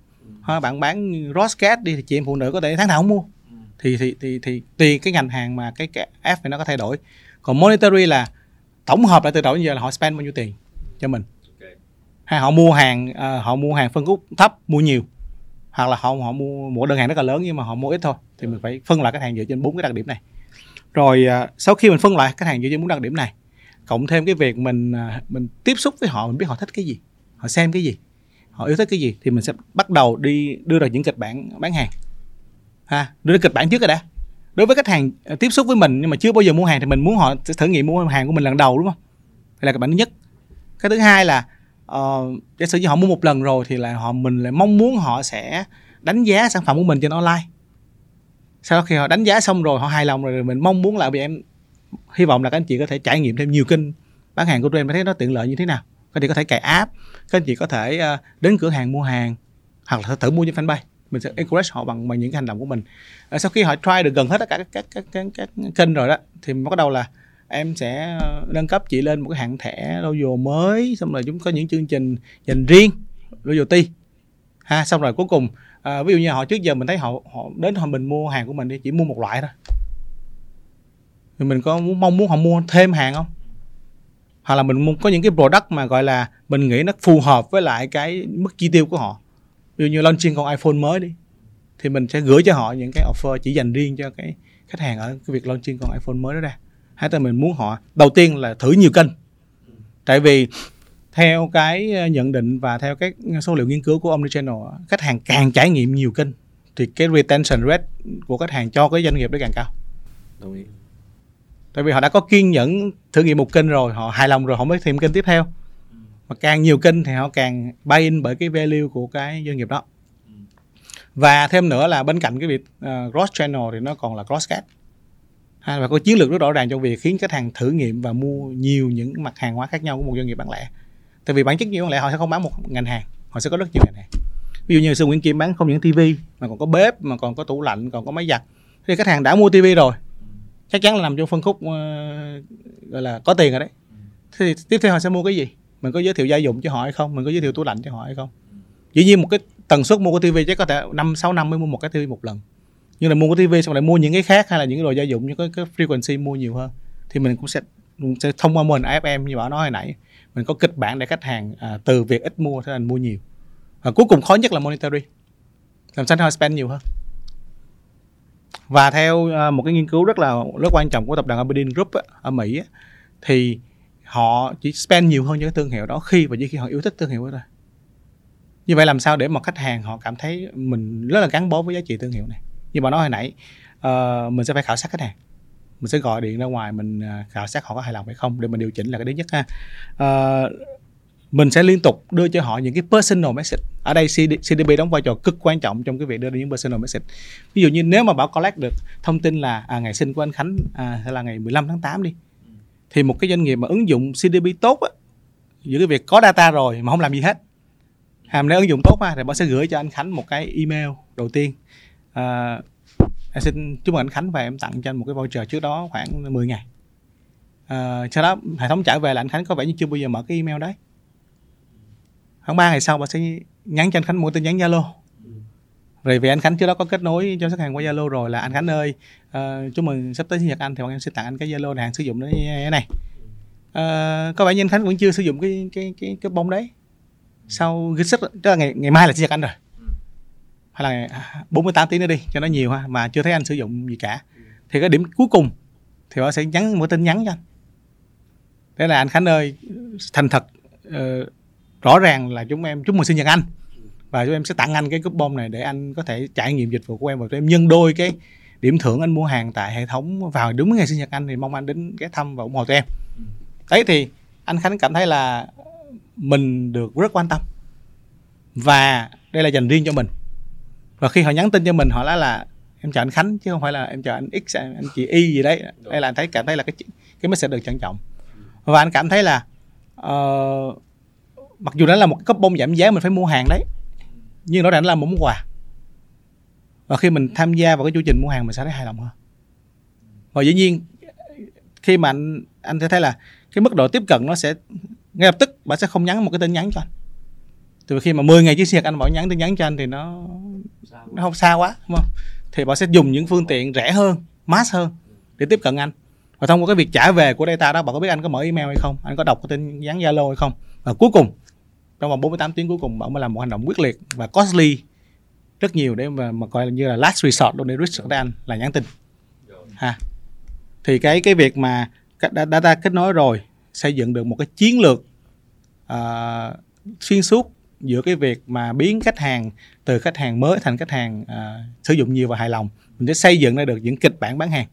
Speaker 1: Hoặc bạn bán Roscat đi thì chị em phụ nữ có thể tháng nào không mua. Thì thì thì thì tùy cái ngành hàng mà cái, cái F này nó có thay đổi. Còn monetary là tổng hợp lại từ đầu đến giờ là họ spend bao nhiêu tiền cho mình hay họ mua hàng uh, họ mua hàng phân khúc thấp mua nhiều. Hoặc là họ họ mua mỗi đơn hàng rất là lớn nhưng mà họ mua ít thôi. Thì mình phải phân loại khách hàng dựa trên bốn cái đặc điểm này. Rồi uh, sau khi mình phân loại khách hàng dựa trên bốn đặc điểm này cộng thêm cái việc mình uh, mình tiếp xúc với họ mình biết họ thích cái gì họ xem cái gì họ yêu thích cái gì thì mình sẽ bắt đầu đi đưa ra những kịch bản bán hàng. Ha đưa ra kịch bản trước rồi đã. Đối với khách hàng tiếp xúc với mình nhưng mà chưa bao giờ mua hàng thì mình muốn họ sẽ thử nghiệm mua hàng của mình lần đầu đúng không? Đây là kịch bản thứ nhất. Cái thứ hai là Ờ, giả sử như họ mua một lần rồi thì là họ mình lại mong muốn họ sẽ đánh giá sản phẩm của mình trên online. Sau khi họ đánh giá xong rồi họ hài lòng rồi, rồi mình mong muốn là vì em hy vọng là các anh chị có thể trải nghiệm thêm nhiều kênh bán hàng của tụi em. Thấy nó tiện lợi như thế nào? Các anh chị có thể cài app các anh chị có thể ờ, đến cửa hàng mua hàng hoặc là thử mua trên fanpage. Mình sẽ encourage họ bằng bằng những cái hành động của mình. Ờ, sau khi họ try được gần hết tất cả các các các, các, các kênh rồi đó thì bắt đầu là em sẽ ờ, nâng cấp chị lên một cái hạng thẻ logo mới xong rồi chúng có những chương trình dành riêng loyalty ha xong rồi cuối cùng à, ví dụ như họ trước giờ mình thấy họ họ đến họ mình mua hàng của mình đi chỉ mua một loại thôi. Thì mình có muốn mong muốn họ mua thêm hàng không? Hoặc là mình muốn có những cái product mà gọi là mình nghĩ nó phù hợp với lại cái mức chi tiêu của họ. Ví dụ như launching con iPhone mới đi thì mình sẽ gửi cho họ những cái offer chỉ dành riêng cho cái khách hàng ở cái việc launching con iPhone mới đó ra hay là mình muốn họ đầu tiên là thử nhiều kênh. Tại vì theo cái ờ, nhận định và theo các số liệu nghiên cứu của Omnichannel khách hàng càng trải nghiệm nhiều kênh thì cái retention rate của khách hàng cho cái doanh nghiệp đó càng cao.
Speaker 2: Đồng ý.
Speaker 1: Tại vì họ đã có kiên nhẫn thử nghiệm một kênh rồi họ hài lòng rồi họ mới thêm kênh tiếp theo. Mà càng nhiều kênh thì họ càng buy in bởi cái value của cái doanh nghiệp đó. Và thêm nữa là bên cạnh cái việc uh, cross channel thì nó còn là cross cat ha, và có chiến lược rất rõ ràng trong việc khiến khách hàng thử nghiệm và mua nhiều những mặt hàng hóa khác nhau của một doanh nghiệp bán lẻ. Tại vì bản chất nhiều bán lẻ họ sẽ không bán một ngành hàng họ sẽ có rất nhiều ngành hàng. Ví dụ như sư Nguyễn Kim bán không những tivi mà còn có bếp mà còn có tủ lạnh còn có máy giặt. Thì khách hàng đã mua tivi rồi chắc chắn là nằm trong phân khúc uh, gọi là có tiền rồi đấy. Thì tiếp theo họ sẽ mua cái gì? Mình có giới thiệu gia dụng cho họ hay không? Mình có giới thiệu tủ lạnh cho họ hay không? Dĩ nhiên một cái tần suất mua cái tivi chắc có thể năm sáu năm mới mua một cái tivi một lần nhưng là mua cái tivi xong lại mua những cái khác hay là những cái đồ gia dụng như cái, cái frequency mua nhiều hơn thì mình cũng sẽ sẽ thông qua mô hình AFM như bảo nói hồi nãy. Mình có kịch bản để khách hàng à, từ việc ít mua trở thành mua nhiều. Và cuối cùng khó nhất là monetary. Làm sao họ spend nhiều hơn? Và theo à, một cái nghiên cứu rất là rất quan trọng của tập đoàn Aberdeen Group á, ở Mỹ á, thì họ chỉ spend nhiều hơn cho cái thương hiệu đó khi và chỉ khi họ yêu thích thương hiệu đó thôi. Như vậy làm sao để mà khách hàng họ cảm thấy mình rất là gắn bó với giá trị thương hiệu này? Như bà nói hồi nãy uh, mình sẽ phải khảo sát khách hàng. Mình sẽ gọi điện ra ngoài mình ờ, khảo sát họ có hài lòng hay không để mình điều chỉnh là cái thứ nhất ha. Uh, mình sẽ liên tục đưa cho họ những cái personal message. Ở đây CDP đóng vai trò cực quan trọng trong cái việc đưa ra những personal message. Ví dụ như nếu mà bảo collect được thông tin là à, ngày sinh của anh Khánh à, hay là ngày 15 tháng 8 đi thì một cái doanh nghiệp mà ứng dụng CDP tốt á giữa cái việc có data rồi mà không làm gì hết. Hàm nếu ứng dụng tốt ha thì bảo sẽ gửi cho anh Khánh một cái email đầu tiên à, em xin chúc mừng anh Khánh và em tặng cho anh một cái voucher trước đó khoảng 10 ngày. À, sau đó hệ thống trả về là anh Khánh có vẻ như chưa bao giờ mở cái email đấy. Khoảng 3 ngày sau bà sẽ nhắn cho anh Khánh một tin nhắn Zalo. Rồi vì anh Khánh trước đó có kết nối cho khách hàng qua Zalo rồi là anh Khánh ơi uh, chúc mừng sắp tới sinh nhật anh thì bọn em sẽ tặng anh cái Zalo này hàng sử dụng cái này. Uh, có vẻ như anh Khánh vẫn chưa sử dụng cái cái cái cái bông đấy. Sau cái sức tức là ngày ngày mai là sinh nhật anh rồi hay là à, 48 tiếng nữa đi cho nó nhiều ha mà chưa thấy anh sử dụng gì cả. Thì cái điểm cuối cùng thì họ sẽ nhắn một tin nhắn cho anh. Thế là anh Khánh ơi thành thật uh, rõ ràng là chúng em chúc mừng sinh nhật anh. Và chúng em sẽ tặng anh cái coupon này để anh có thể trải nghiệm dịch vụ của em. Và tụi em nhân đôi cái điểm thưởng anh mua hàng tại hệ thống vào đúng ngày sinh nhật anh thì mong anh đến ghé thăm và ủng hộ tụi em. Đấy thì anh Khánh cảm thấy là mình được rất quan tâm. Và đây là dành riêng cho mình và khi họ nhắn tin cho mình họ nói là em chào anh Khánh chứ không phải là em chào anh X anh chị Y gì đấy. Đây là anh thấy cảm thấy là cái cái mới sẽ được trân trọng. Và anh cảm thấy là uh, mặc dù đó là một cái cấp bông giảm giá mình phải mua hàng đấy nhưng nó đã là một món quà. Và khi mình tham gia vào cái chu trình mua hàng mình sẽ thấy hài lòng hơn. Và dĩ nhiên khi mà anh anh sẽ thấy là cái mức độ tiếp cận nó sẽ ngay lập tức bạn sẽ không nhắn một cái tin nhắn cho anh từ khi mà 10 ngày sinh nhật anh bảo nhắn tin nhắn cho anh thì nó nó không xa quá đúng không? Thì bạn sẽ dùng những phương tiện rẻ hơn mass hơn để tiếp cận anh. Và thông qua cái việc trả về của data đó bạn có biết anh có mở email hay không anh có đọc cái tin nhắn zalo hay không. Và cuối cùng trong vòng 48 tiếng cuối cùng bạn mới làm một hành động quyết liệt và costly rất nhiều để mà, mà coi như là last resort luôn để reach anh là nhắn tin. Ha. Thì cái cái việc mà data kết nối rồi xây dựng được một cái chiến lược uh, xuyên suốt giữa cái việc mà biến khách hàng từ khách hàng mới thành khách hàng uh, sử dụng nhiều và hài lòng. Mình sẽ xây dựng ra được những kịch bản bán hàng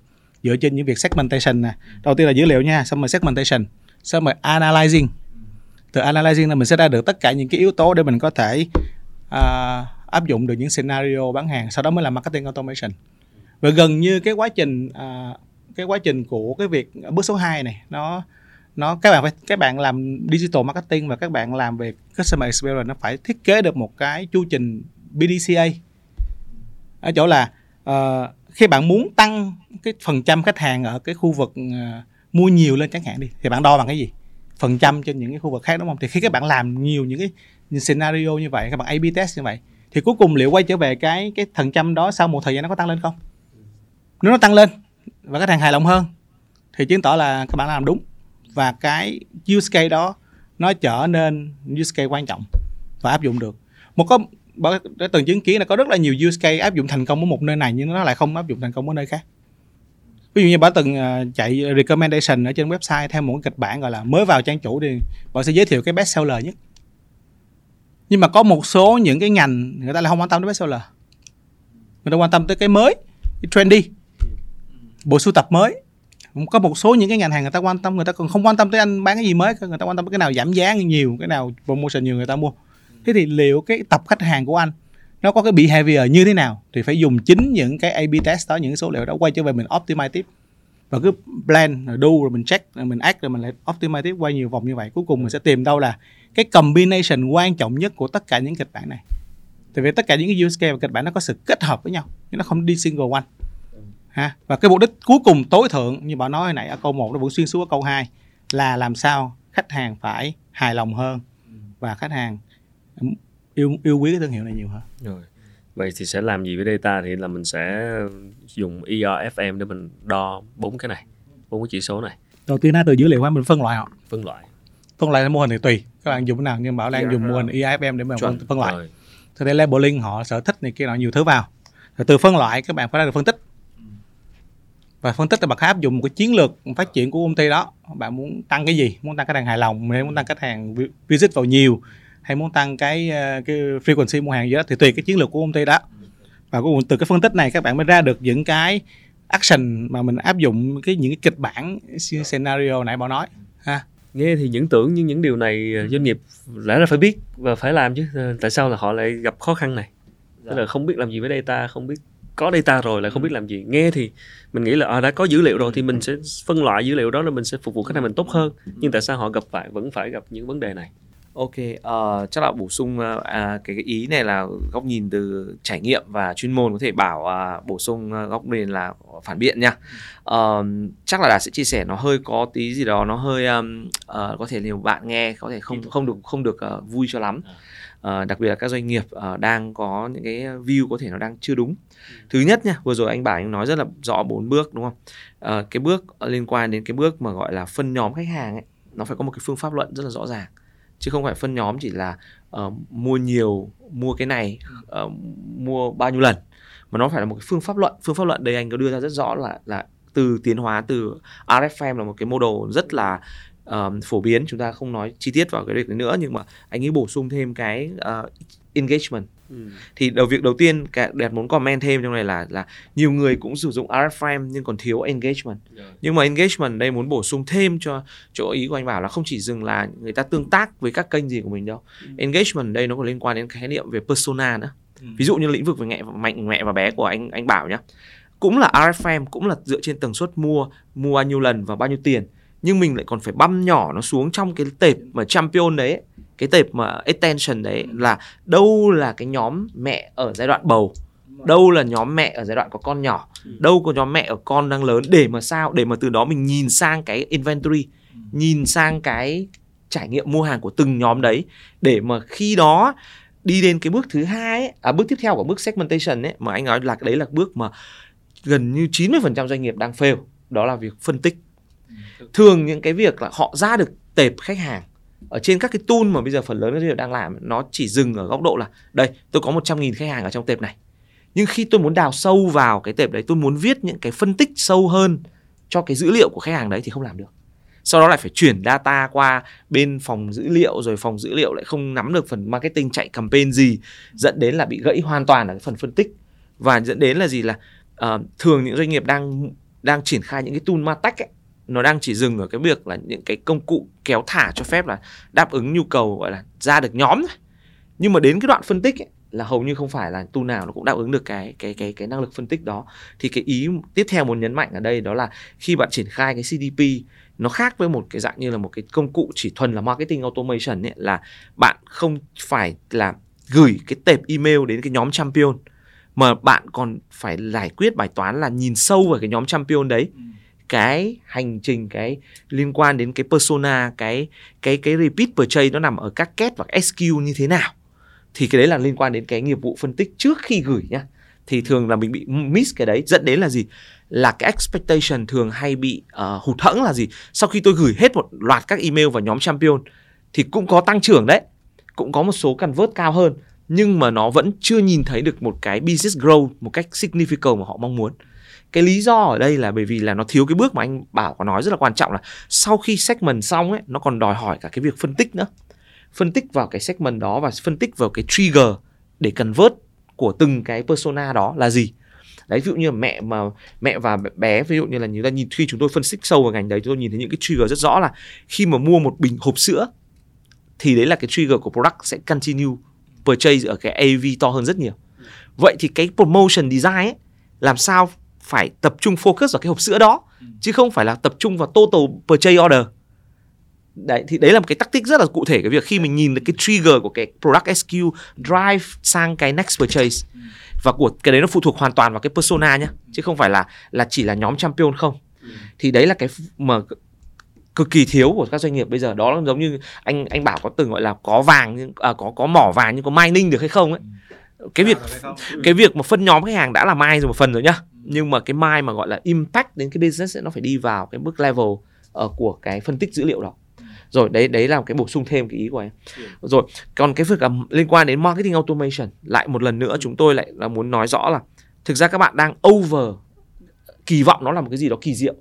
Speaker 1: dựa trên những việc segmentation nè. Đầu tiên là dữ liệu nha xong rồi segmentation xong rồi analyzing. Từ analyzing là mình sẽ ra được tất cả những cái yếu tố để mình có thể uh, áp dụng được những scenario bán hàng sau đó mới là marketing automation. Và gần như cái quá trình uh, cái quá trình của cái việc bước số 2 này nó nó các bạn phải các bạn làm digital marketing và các bạn làm về customer experience nó phải thiết kế được một cái chu trình BDCA ở chỗ là uh, khi bạn muốn tăng cái phần trăm khách hàng ở cái khu vực uh, mua nhiều lên chẳng hạn đi thì bạn đo bằng cái gì? Phần trăm trên những cái khu vực khác đúng không? Thì khi các bạn làm nhiều những cái những scenario như vậy các bạn A/B test như vậy thì cuối cùng liệu quay trở về cái cái phần trăm đó sau một thời gian nó có tăng lên không? Nếu nó tăng lên và khách hàng hài lòng hơn thì chứng tỏ là các bạn làm đúng và cái use case đó, nó trở nên use case quan trọng và áp dụng được. Một có đã từng chứng kiến là có rất là nhiều use case áp dụng thành công ở một nơi này, nhưng nó lại không áp dụng thành công ở nơi khác. Ví dụ như bà từng à, chạy recommendation ở trên website theo một cái kịch bản gọi là mới vào trang chủ thì bà sẽ giới thiệu cái best seller nhất. Nhưng mà có một số những cái ngành người ta lại không quan tâm đến best seller người ta quan tâm tới cái mới, cái trendy, bộ sưu tập mới có một số những cái ngành hàng người ta quan tâm, người ta còn không quan tâm tới anh bán cái gì mới người ta quan tâm tới cái nào giảm giá nhiều, cái nào promotion nhiều người ta mua. Thế thì liệu cái tập khách hàng của anh, nó có cái behavior như thế nào thì phải dùng chính những cái A/B test đó, những số liệu đó quay trở về mình optimize tiếp. Và cứ plan, rồi do, rồi mình check, rồi mình act, rồi mình lại optimize tiếp quay nhiều vòng như vậy. Cuối cùng mình sẽ tìm đâu là cái combination quan trọng nhất của tất cả những kịch bản này. Tại vì tất cả những cái use case và kịch bản nó có sự kết hợp với nhau nhưng nó không đi single one ha? Và cái mục đích cuối cùng tối thượng như bạn nói hồi nãy ở câu 1 nó vẫn xuyên suốt ở câu 2 là làm sao khách hàng phải hài lòng hơn và khách hàng yêu yêu quý cái thương hiệu này nhiều hơn.
Speaker 3: Rồi vậy thì sẽ làm gì với data thì là mình sẽ dùng ERFM để mình đo bốn cái này bốn cái chỉ số này.
Speaker 1: Đầu tiên là từ dữ liệu hóa mình phân loại họ.
Speaker 3: Phân loại.
Speaker 1: Phân loại mô hình thì tùy các bạn dùng cái nào nhưng bảo đang dùng mô hình ERFM để mà phân, phân loại. Rồi. thì đây labeling họ sở thích này kia nào nhiều thứ vào. Rồi từ phân loại các bạn phải ra được phân tích và phân tích là bạn áp dụng một cái chiến lược phát triển của công ty đó. Bạn muốn tăng cái gì? Muốn tăng khách hàng hài lòng hay muốn tăng khách hàng visit vào nhiều? Hay muốn tăng cái ờ, cái frequency mua hàng gì đó? Thì tùy cái chiến lược của công ty đó. Và cùng từ cái phân tích này các bạn mới ra được những cái action mà mình áp dụng cái những cái kịch bản scenario nãy bảo nói ha.
Speaker 3: Nghe thì những tưởng nhưng những điều này ờ, doanh nghiệp lẽ ra phải biết và phải làm chứ. Ờ, tại sao là họ lại gặp khó khăn này? Tức là không biết làm gì với data không biết có data rồi lại không biết làm gì. Nghe thì mình nghĩ là à, đã có dữ liệu rồi thì mình sẽ phân loại dữ liệu đó là mình sẽ phục vụ khách hàng mình tốt hơn. Nhưng tại sao họ gặp phải vẫn phải gặp những vấn đề này?
Speaker 2: Ok, ờ, chắc là bổ sung ờ, à, cái, cái ý này là góc nhìn từ trải nghiệm và chuyên môn có thể bảo à, bổ sung à, góc nhìn là phản biện nha. Ờ, chắc là Đạt sẽ chia sẻ nó hơi có tí gì đó nó hơi um, ờ, có thể nhiều bạn nghe có thể không không được không được ờ, vui cho lắm. Ờ, đặc biệt là các doanh nghiệp ờ, đang có những cái view có thể nó đang chưa đúng. Thứ nhất nha, vừa rồi anh Bảo anh nói rất là rõ bốn bước đúng không? Ờ, cái bước liên quan đến cái bước mà gọi là phân nhóm khách hàng ấy, nó phải có một cái phương pháp luận rất là rõ ràng. Chứ không phải phân nhóm chỉ là uh, mua nhiều mua cái này uh, mua bao nhiêu lần. Mà nó phải là một cái phương pháp luận. Phương pháp luận đây anh có đưa ra rất rõ là là từ tiến hóa từ RFM là một cái model rất là um, phổ biến chúng ta không nói chi tiết vào cái việc này nữa nhưng mà anh ấy bổ sung thêm cái uh, engagement. Thì đầu việc đầu tiên cả đẹp muốn comment thêm trong này là là nhiều người cũng sử dụng RFM nhưng còn thiếu engagement. Nhưng mà engagement đây muốn bổ sung thêm cho chỗ ý của anh bảo là không chỉ dừng là người ta tương tác với các kênh gì của mình đâu. Engagement đây nó còn liên quan đến khái niệm về persona nữa. Ví dụ như lĩnh vực về mẹ mạnh mẹ và bé của anh anh bảo nhá. Cũng là RFM cũng là dựa trên tần suất mua mua bao nhiêu lần và bao nhiêu tiền nhưng mình lại còn phải băm nhỏ nó xuống trong cái tệp mà champion đấy cái tệp mà attention đấy là đâu là cái nhóm mẹ ở giai đoạn bầu đâu là nhóm mẹ ở giai đoạn có con nhỏ đâu có nhóm mẹ ở con đang lớn. Để mà sao? Để mà từ đó mình nhìn sang cái inventory nhìn sang cái trải nghiệm mua hàng của từng nhóm đấy. Để mà khi đó đi đến cái bước thứ hai ấy, à bước tiếp theo của bước segmentation ấy mà anh nói là đấy là bước mà gần như 90% doanh nghiệp đang fail đó là việc phân tích thường những cái việc là họ ra được tệp khách hàng ở trên các cái tool mà bây giờ phần lớn các doanh nghiệp đang làm nó chỉ dừng ở góc độ là đây tôi có 100.000 khách hàng ở trong tệp này. Nhưng khi tôi muốn đào sâu vào cái tệp đấy tôi muốn viết những cái phân tích sâu hơn cho cái dữ liệu của khách hàng đấy thì không làm được. Sau đó lại phải chuyển data qua bên phòng dữ liệu rồi phòng dữ liệu lại không nắm được phần marketing chạy campaign gì dẫn đến là bị gãy hoàn toàn ở cái phần phân tích. Và dẫn đến là gì là uh, thường những doanh nghiệp đang đang triển khai những cái tool martech ấy nó đang chỉ dừng ở cái việc là những cái công cụ kéo thả cho phép là đáp ứng nhu cầu gọi là ra được nhóm nhưng mà đến cái đoạn phân tích ấy, là hầu như không phải là tu nào nó cũng đáp ứng được cái cái cái cái năng lực phân tích đó. Thì cái ý tiếp theo muốn nhấn mạnh ở đây đó là khi bạn triển khai cái CDP nó khác với một cái dạng như là một cái công cụ chỉ thuần là marketing automation ấy là bạn không phải là gửi cái tệp email đến cái nhóm champion mà bạn còn phải giải quyết bài toán là nhìn sâu vào cái nhóm champion đấy. Ừ cái hành trình cái liên quan đến cái persona cái cái cái repeat purchase nó nằm ở các két và SQ như thế nào. Thì cái đấy là liên quan đến cái nghiệp vụ phân tích trước khi gửi nhá. Thì thường là mình bị miss cái đấy. Dẫn đến là gì? Là cái expectation thường hay bị uh, hụt hẫng là gì? Sau khi tôi gửi hết một loạt các email vào nhóm champion thì cũng có tăng trưởng đấy. Cũng có một số convert cao hơn. Nhưng mà nó vẫn chưa nhìn thấy được một cái business growth một cách significant mà họ mong muốn cái lý do ở đây là bởi vì là nó thiếu cái bước mà anh bảo có nói rất là quan trọng là sau khi segment xong ấy, nó còn đòi hỏi cả cái việc phân tích nữa. Phân tích vào cái segment đó và phân tích vào cái trigger để convert của từng cái persona đó là gì. Đấy, ví dụ như là mẹ mà, mẹ và bé, ví dụ như là người ta nhìn, khi chúng tôi phân tích sâu vào ngành đấy, chúng tôi nhìn thấy những cái trigger rất rõ là khi mà mua một bình hộp sữa thì đấy là cái trigger của product sẽ continue purchase ở cái AV to hơn rất nhiều. Vậy thì cái promotion design ấy, làm sao phải tập trung focus vào cái hộp sữa đó chứ không phải là tập trung vào total purchase order. Đấy thì đấy là một cái tactic rất là cụ thể cái việc khi mình nhìn được cái trigger của cái product SKU drive sang cái next purchase. Và của cái đấy nó phụ thuộc hoàn toàn vào cái persona nhá chứ không phải là là chỉ là nhóm champion không. Thì đấy là cái mà cực kỳ thiếu của các doanh nghiệp bây giờ. Đó giống như anh anh bảo có từng gọi là có vàng nhưng à, có có mỏ vàng nhưng có mining được hay không ấy. Cái việc cái việc mà phân nhóm khách hàng đã là mai rồi một phần rồi nhá nhưng mà cái mai mà gọi là impact đến cái business ấy, nó phải đi vào cái mức level uh, của cái phân tích dữ liệu đó. Rồi đấy đấy là cái bổ sung thêm cái ý của em. Rồi còn cái việc là liên quan đến marketing automation lại một lần nữa chúng tôi lại là muốn nói rõ là thực ra các bạn đang over kỳ vọng nó là một cái gì đó kỳ diệu.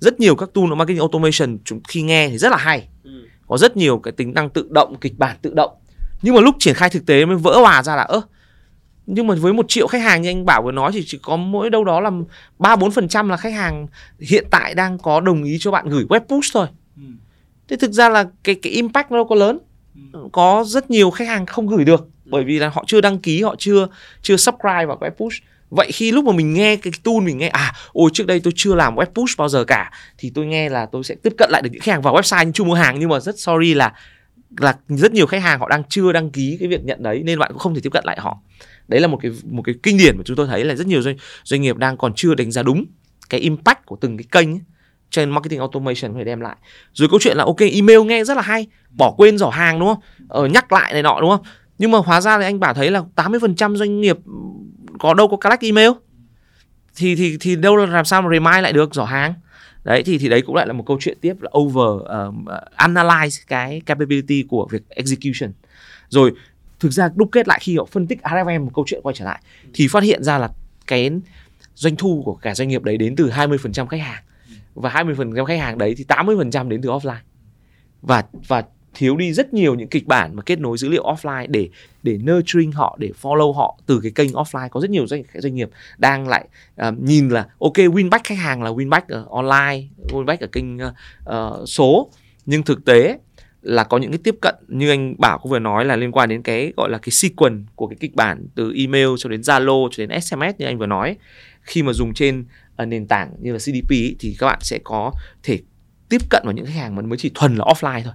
Speaker 2: Rất nhiều các tool marketing automation chúng khi nghe thì rất là hay. Có rất nhiều cái tính năng tự động kịch bản tự động. Nhưng mà lúc triển khai thực tế mới vỡ hòa ra là ơ nhưng mà với một triệu khách hàng như anh bảo vừa nói thì chỉ có mỗi đâu đó là ba bốn phần trăm là khách hàng hiện tại đang có đồng ý cho bạn gửi web push thôi.
Speaker 1: Ừ.
Speaker 2: thế thực ra là cái cái impact nó đâu có lớn. Có rất nhiều khách hàng không gửi được bởi vì là họ chưa đăng ký họ chưa chưa subscribe vào web push. Vậy khi lúc mà mình nghe cái tool mình nghe à ôi trước đây tôi chưa làm web push bao giờ cả thì tôi nghe là tôi sẽ tiếp cận lại được những khách hàng vào website nhưng chưa mua hàng. Nhưng mà rất sorry là là rất nhiều khách hàng họ đang chưa đăng ký cái việc nhận đấy nên bạn cũng không thể tiếp cận lại họ đấy là một cái một cái kinh điển mà chúng tôi thấy là rất nhiều doanh doanh nghiệp đang còn chưa đánh giá đúng cái impact của từng cái kênh ấy, trên marketing automation có thể đem lại. Rồi câu chuyện là ok email nghe rất là hay bỏ quên giỏ hàng đúng không? Ờ, nhắc lại này nọ đúng không? Nhưng mà hóa ra thì anh bảo thấy là 80% doanh nghiệp có đâu có collect email. Thì thì thì đâu là làm sao mà remind lại được giỏ hàng? Đấy thì thì đấy cũng lại là một câu chuyện tiếp là over uh, analyze cái capability của việc execution. Rồi thực ra đúc kết lại khi họ phân tích RFM một câu chuyện quay trở lại thì phát hiện ra là cái doanh thu của cả doanh nghiệp đấy đến từ 20% khách hàng. Và 20% khách hàng đấy thì 80% đến từ offline. Và và thiếu đi rất nhiều những kịch bản mà kết nối dữ liệu offline để để nurturing họ để follow họ từ cái kênh offline. Có rất nhiều doanh doanh nghiệp đang lại uh, nhìn là ok winback khách hàng là winback ở ờ, online winback ở kênh uh, số. Nhưng thực tế là có những cái tiếp cận như anh Bảo cũng vừa nói là liên quan đến cái gọi là cái sequence của cái kịch bản từ email cho đến Zalo cho đến SMS như anh vừa nói. Khi mà dùng trên uh, nền tảng như là CDP ý, thì các bạn sẽ có thể tiếp cận vào những khách hàng mà mới chỉ thuần là offline thôi.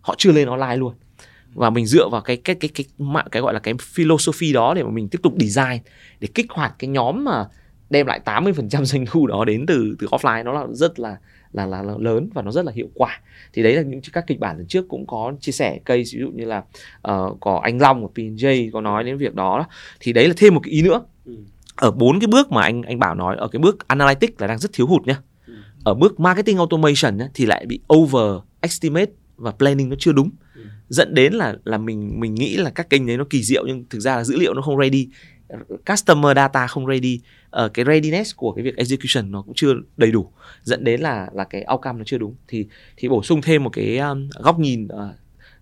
Speaker 2: Họ chưa lên online luôn. Và mình dựa vào cái cái cái cái cái, cái gọi là cái philosophy đó để mà mình tiếp tục design để kích hoạt cái nhóm mà đem lại 80% doanh thu đó đến từ từ offline. Nó là rất là là, là là lớn và nó rất là hiệu quả. Thì đấy là những các kịch bản lần trước cũng có chia sẻ case ví dụ như là uh, có anh Long của P&J có nói đến việc đó thì đấy là thêm một cái ý nữa. Ở bốn cái bước mà anh anh bảo nói ở cái bước analytics là đang rất thiếu hụt nhá. Ở bước marketing automation nhá, thì lại bị over estimate và planning nó chưa đúng. Dẫn đến là là mình mình nghĩ là các kênh đấy nó kỳ diệu nhưng thực ra là dữ liệu nó không ready customer data không ready. Ở uh, cái readiness của cái việc execution nó cũng chưa đầy đủ dẫn đến là là cái outcome nó chưa đúng. Thì thì bổ sung thêm một cái um, góc nhìn uh,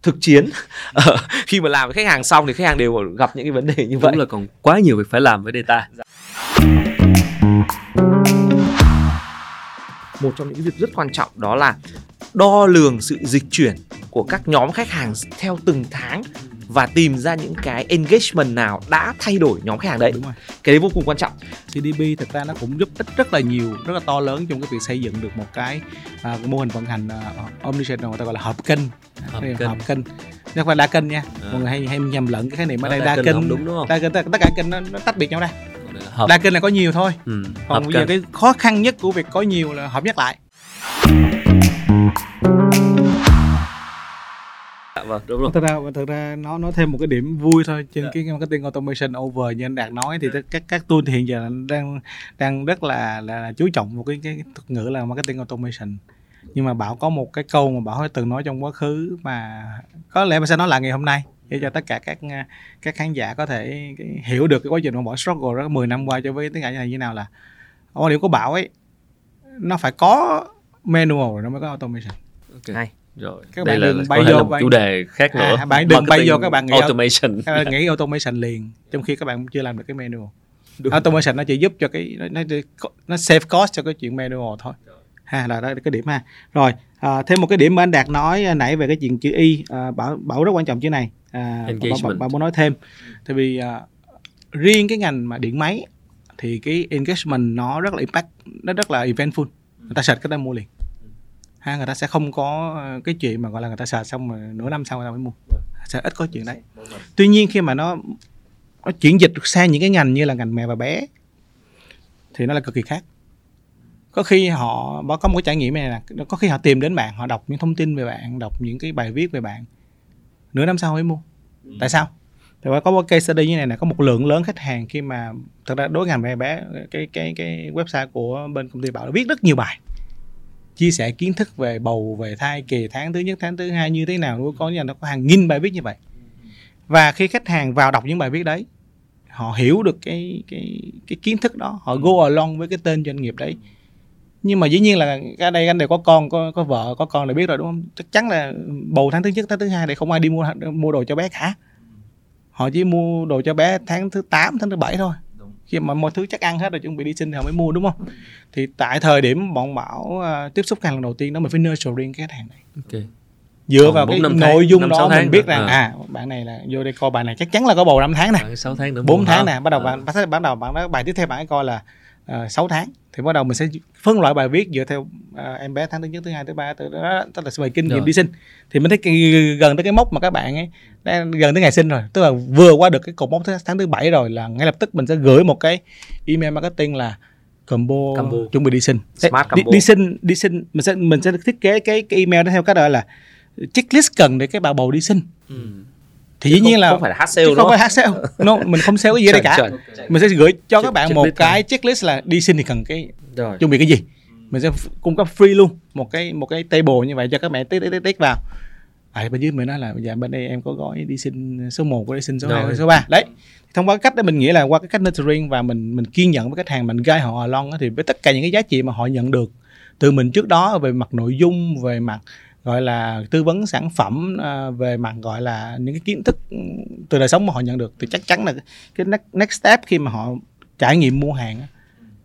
Speaker 2: thực chiến. Khi mà làm với khách hàng xong thì khách hàng đều gặp những cái vấn đề như vậy.
Speaker 3: đúng là còn quá nhiều việc phải làm với data.
Speaker 2: Một trong những cái việc rất quan trọng đó là đo lường sự dịch chuyển của các nhóm khách hàng theo từng tháng và tìm ra những cái engagement nào đã thay đổi nhóm khách hàng đấy.
Speaker 1: Đúng rồi.
Speaker 2: Cái đấy vô cùng quan trọng.
Speaker 1: CDP thực ra nó cũng giúp ích rất là nhiều rất là to lớn trong cái việc xây dựng được một cái à, mô hình vận hành uh, omnichannel người ta gọi là hợp kênh.
Speaker 3: Hợp kênh.
Speaker 1: hợp kênh. Không phải đa kênh nha.
Speaker 3: À.
Speaker 1: mọi người hay hay nhầm lẫn cái khái niệm ở đây
Speaker 3: đa
Speaker 1: đa
Speaker 3: kênh đúng, đúng không?
Speaker 1: đa kênh tất cả kênh nó, nó tách biệt nhau đây
Speaker 3: hợp.
Speaker 1: Đa kênh là có nhiều thôi.
Speaker 3: Ừ,
Speaker 1: còn bây giờ cái khó khăn nhất của việc có nhiều là hợp nhất lại
Speaker 3: Dạ, vâng đúng rồi
Speaker 1: thực ra thực ra nó nói thêm một cái điểm vui thôi trên
Speaker 3: Dạ.
Speaker 1: cái marketing automation over như anh đạt nói thì tất- các các tool hiện giờ đang đang rất là là, là chú trọng một cái cái thuật ngữ là marketing automation nhưng mà bảo có một cái câu mà bảo từng nói trong quá khứ mà có lẽ mà sẽ nói lại ngày hôm nay để cho tất cả các các khán giả có thể hiểu được cái quá trình mà bỏ struggle đó 10 năm qua cho với cả như này như nào là quan điểm của bảo ấy nó phải có manual rồi nó mới có automation
Speaker 3: Ok.
Speaker 2: Hay.
Speaker 3: Rồi.
Speaker 1: Các
Speaker 3: đây
Speaker 1: bạn
Speaker 3: là
Speaker 1: đừng bay vô bạn-
Speaker 3: chủ đề khác nữa.
Speaker 1: À, bạn đừng bay vô các bạn nghĩ-
Speaker 3: automation.
Speaker 1: các bạn nghĩ automation liền trong khi các bạn chưa làm được cái manual. Automation nó chỉ giúp cho cái nó nó, nó save cost cho cái chuyện manual thôi. Ha là đó là cái điểm ha. Rồi à, thêm một cái điểm mà anh đạt nói à, nãy về cái chuyện chữ y à, bảo bảo rất quan trọng chữ này. À, bạn, bạn muốn nói thêm. Tại vì à, riêng cái ngành mà điện máy thì cái engagement nó rất là impact nó rất là eventful. Người ta search cái ta mua liền ha, người ta sẽ không có ờ, cái chuyện mà, gọi là, người ta search xong rồi nửa năm sau người ta mới mua. Sẽ ít có chuyện đấy. Tuy nhiên khi mà nó nó chuyển dịch sang những cái ngành như là ngành mẹ và bé, thì nó là cực kỳ khác. Có khi họ có một cái trải nghiệm này là có khi họ tìm đến bạn, họ đọc những thông tin về bạn, đọc những cái bài viết về bạn, nửa năm sau mới mua. Tại sao? Thì có một case study như này là có một lượng lớn khách hàng khi mà, thật ra đối ngành mẹ bé, cái cái cái website của bên công ty bảo đã viết rất nhiều bài chia sẻ kiến thức về bầu về thai kỳ tháng thứ nhất tháng thứ hai như thế nào nuôi con nhà nó có hàng nghìn bài viết như vậy. Và khi khách hàng vào đọc những bài viết đấy họ hiểu được cái cái cái kiến thức đó họ go along với cái tên doanh nghiệp đấy. Nhưng mà dĩ nhiên là ở đây anh đều có con có có vợ có con là biết rồi đúng không? Chắc chắn là bầu tháng thứ nhất tháng thứ hai thì không ai đi mua mua đồ cho bé cả. Họ chỉ mua đồ cho bé tháng thứ 8, tháng thứ bảy thôi khi mà mọi thứ chắc ăn hết rồi chuẩn bị đi sinh thì họ mới mua đúng không? Thì tại thời điểm bọn bảo uh, tiếp xúc khách hàng lần đầu tiên đó mình phải nurturing cái khách hàng này.
Speaker 3: Ok.
Speaker 1: Dựa
Speaker 3: Còn
Speaker 1: vào cái
Speaker 3: tháng,
Speaker 1: nội dung
Speaker 3: năm,
Speaker 1: đó
Speaker 3: sáu
Speaker 1: mình biết rằng
Speaker 3: À.
Speaker 1: à bạn này là vô đây coi bài này chắc chắn là có bầu 5 tháng nè
Speaker 3: Khoảng 6 tháng nữa
Speaker 1: 4
Speaker 3: mua
Speaker 1: tháng nè bắt đầu
Speaker 3: À.
Speaker 1: bạn bắt bắt đầu bạn đó bài tiếp theo bạn ấy coi là uh, 6 tháng thì bắt đầu mình sẽ phân loại bài viết dựa theo ờ, em bé tháng thứ nhất thứ hai thứ ba từ đó tức là về kinh nghiệm đi sinh thì mình thấy gần tới cái mốc mà các bạn ấy đang gần tới ngày sinh rồi tức là vừa qua được cái cột mốc tháng thứ bảy rồi là ngay lập tức mình sẽ gửi một cái email marketing là combo,
Speaker 2: Combo.
Speaker 1: chuẩn bị đi sinh
Speaker 2: Smart
Speaker 1: đi,
Speaker 2: combo.
Speaker 1: đi sinh đi sinh mình sẽ mình sẽ thiết kế cái cái email đó theo cách gọi là checklist cần để cái bà bầu đi sinh
Speaker 3: Ừ.
Speaker 1: thì dĩ nhiên
Speaker 2: không,
Speaker 1: là
Speaker 2: không phải là
Speaker 1: chứ
Speaker 2: sale
Speaker 1: không phải hard sale. No, mình không sale cái gì ở đây cả.
Speaker 2: Chuẩn,
Speaker 1: mình sẽ gửi cho các
Speaker 3: Check-
Speaker 1: bạn một cái checklist là đi sinh thì cần cái
Speaker 2: rồi.
Speaker 1: chuẩn bị cái gì. Mình sẽ cung cấp free luôn một cái một cái table như vậy cho các mẹ tích tích tích tích vào. À, bên dưới mình nói là dạ bên đây em có gói đi sinh số 1 có đi sinh số 2
Speaker 3: Rồi.
Speaker 1: số 3 đấy. Thông qua cái cách đó mình nghĩ là qua cái cách nurturing và mình mình kiên nhẫn với khách hàng mình guide họ along á, thì với tất cả những cái giá trị mà họ nhận được từ mình trước đó về mặt nội dung về mặt gọi là tư vấn sản phẩm à, về mặt gọi là những cái kiến thức từ đời sống mà họ nhận được thì chắc chắn là cái next, step khi mà họ trải nghiệm mua hàng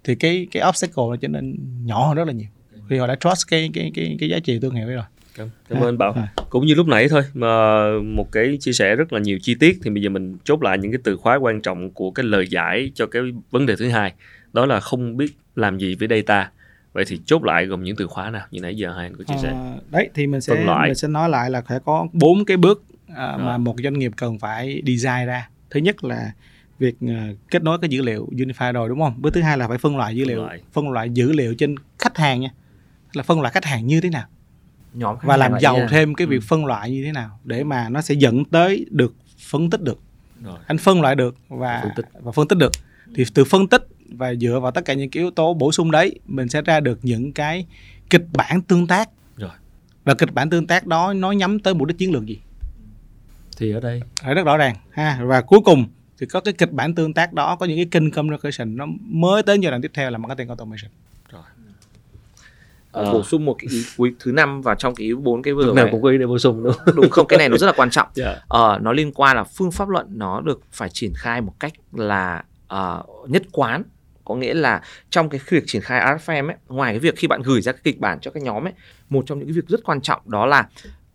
Speaker 1: thì cái cái obstacle nó trở nên nhỏ hơn rất là nhiều khi họ đã trust cái cái cái cái giá trị thương hiệu ấy rồi
Speaker 3: Cảm, cảm ơn Bảo.
Speaker 1: À.
Speaker 3: Cũng như lúc nãy thôi mà một cái chia sẻ rất là nhiều chi tiết thì bây giờ mình chốt lại những cái từ khóa quan trọng của cái lời giải cho cái vấn đề thứ hai. Đó là không biết làm gì với data. Vậy thì chốt lại gồm những từ khóa nào như nãy giờ hai anh có chia sẻ.
Speaker 1: Ờ, đấy thì mình sẽ
Speaker 3: Phân loại.
Speaker 1: mình sẽ nói lại là phải có bốn cái bước à,
Speaker 3: Rồi.
Speaker 1: mà một doanh nghiệp cần phải design ra thứ nhất là việc à, kết nối cái dữ liệu unify rồi đúng không bước thứ hai là phải phân loại dữ
Speaker 3: Phân
Speaker 1: liệu
Speaker 3: loại.
Speaker 1: phân loại dữ liệu trên khách hàng nha là phân loại khách hàng như thế nào
Speaker 2: nhóm khách
Speaker 1: và
Speaker 2: hàng
Speaker 1: làm
Speaker 2: là
Speaker 1: giàu
Speaker 2: nào?
Speaker 1: thêm cái việc
Speaker 3: Ừ.
Speaker 1: phân loại như thế nào để mà nó sẽ dẫn tới được phân tích được
Speaker 3: Rồi.
Speaker 1: anh phân loại được và
Speaker 3: Phân tích.
Speaker 1: và phân tích được thì từ phân tích và dựa vào tất cả những cái yếu tố bổ sung đấy mình sẽ ra được những cái kịch bản tương tác
Speaker 3: Rồi.
Speaker 1: và kịch bản tương tác đó nó nhắm tới mục đích chiến lược gì
Speaker 3: Thì ở đây
Speaker 1: phải rất rõ ràng ha và cuối cùng thì có cái kịch bản tương tác đó có những cái kênh communication nó mới đến giai đoạn tiếp theo là marketing automation
Speaker 2: Ờ,
Speaker 3: Ờ.
Speaker 2: bổ sung một cái ý cuối thứ năm vào trong cái ý bốn cái vừa rồi này.
Speaker 3: cũng có ý để bổ sung đúng không?
Speaker 2: đúng không cái này nó rất là quan trọng
Speaker 3: Dạ.
Speaker 2: Ờ, nó liên quan là phương pháp luận nó được phải triển khai một cách là ờ, nhất quán có nghĩa là trong cái việc triển khai RFM ấy ngoài cái việc khi bạn gửi ra cái kịch bản cho các nhóm ấy một trong những cái việc rất quan trọng đó là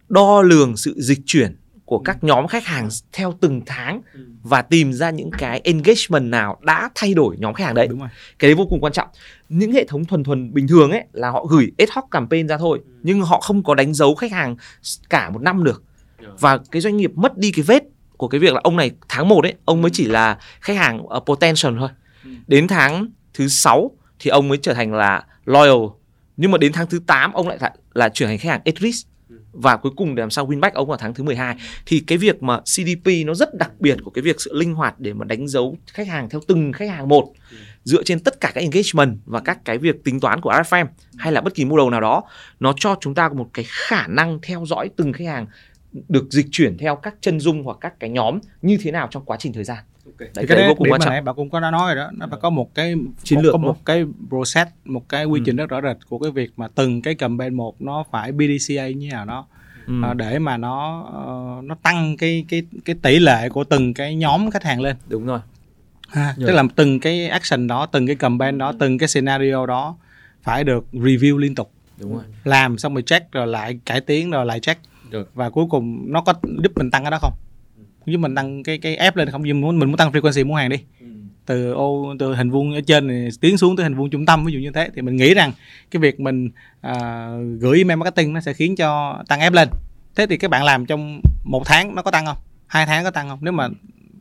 Speaker 2: đo lường sự dịch chuyển của các nhóm khách hàng theo từng tháng và tìm ra những cái engagement nào đã thay đổi nhóm khách hàng đấy.
Speaker 1: Đúng rồi.
Speaker 2: Cái đấy vô cùng quan trọng. Những hệ thống thuần thuần bình thường ấy là họ gửi ad hoc campaign ra thôi nhưng họ không có đánh dấu khách hàng cả một năm được. Và cái doanh nghiệp mất đi cái vết của cái việc là ông này tháng 1 ấy ông mới chỉ là khách hàng uh, potential thôi đến tháng thứ sáu thì ông mới trở thành là loyal. Nhưng mà đến tháng thứ 8 ông lại là, là chuyển thành khách hàng etris. Và cuối cùng để làm sao win back ông vào tháng thứ 12 thì cái việc mà CDP nó rất đặc biệt của cái việc sự linh hoạt để mà đánh dấu khách hàng theo từng khách hàng một. Dựa trên tất cả các engagement và các cái việc tính toán của RFM hay là bất kỳ model nào đó nó cho chúng ta một cái khả năng theo dõi từng khách hàng được dịch chuyển theo các chân dung hoặc các cái nhóm như thế nào trong quá trình thời gian
Speaker 1: thì
Speaker 2: đấy,
Speaker 1: cái
Speaker 2: cái đấy vô cùng quan
Speaker 1: mà
Speaker 2: trọng.
Speaker 1: nãy bạn cũng có đã nói rồi đó nó phải có một cái
Speaker 2: Chiến
Speaker 1: một,
Speaker 2: lược
Speaker 1: có
Speaker 2: đúng
Speaker 1: một cái process một cái quy trình rất rõ rệt của cái việc mà từng cái campaign một nó phải BDCA như nào đó
Speaker 2: Ừ.
Speaker 1: ờ, để mà nó ờ, nó tăng cái cái cái tỷ lệ của từng cái nhóm khách hàng lên.
Speaker 2: Đúng rồi.
Speaker 1: Ha
Speaker 3: Dạ.
Speaker 1: tức là từng cái action đó từng cái campaign đó từng cái scenario đó phải được review liên tục.
Speaker 2: Đúng rồi.
Speaker 1: Làm xong rồi check rồi lại cải tiến rồi lại check.
Speaker 3: Được.
Speaker 1: và cuối cùng nó có giúp mình tăng cái đó không giúp mình tăng cái cái ép lên không nhưng muốn mình muốn tăng frequency mua hàng đi. Từ ô từ hình vuông ở trên này tiến xuống tới hình vuông trung tâm ví dụ như thế. Thì mình nghĩ rằng cái việc mình à, gửi email marketing nó sẽ khiến cho tăng ép lên. Thế thì các bạn làm trong một tháng nó có tăng không? Hai tháng có tăng không? Nếu mà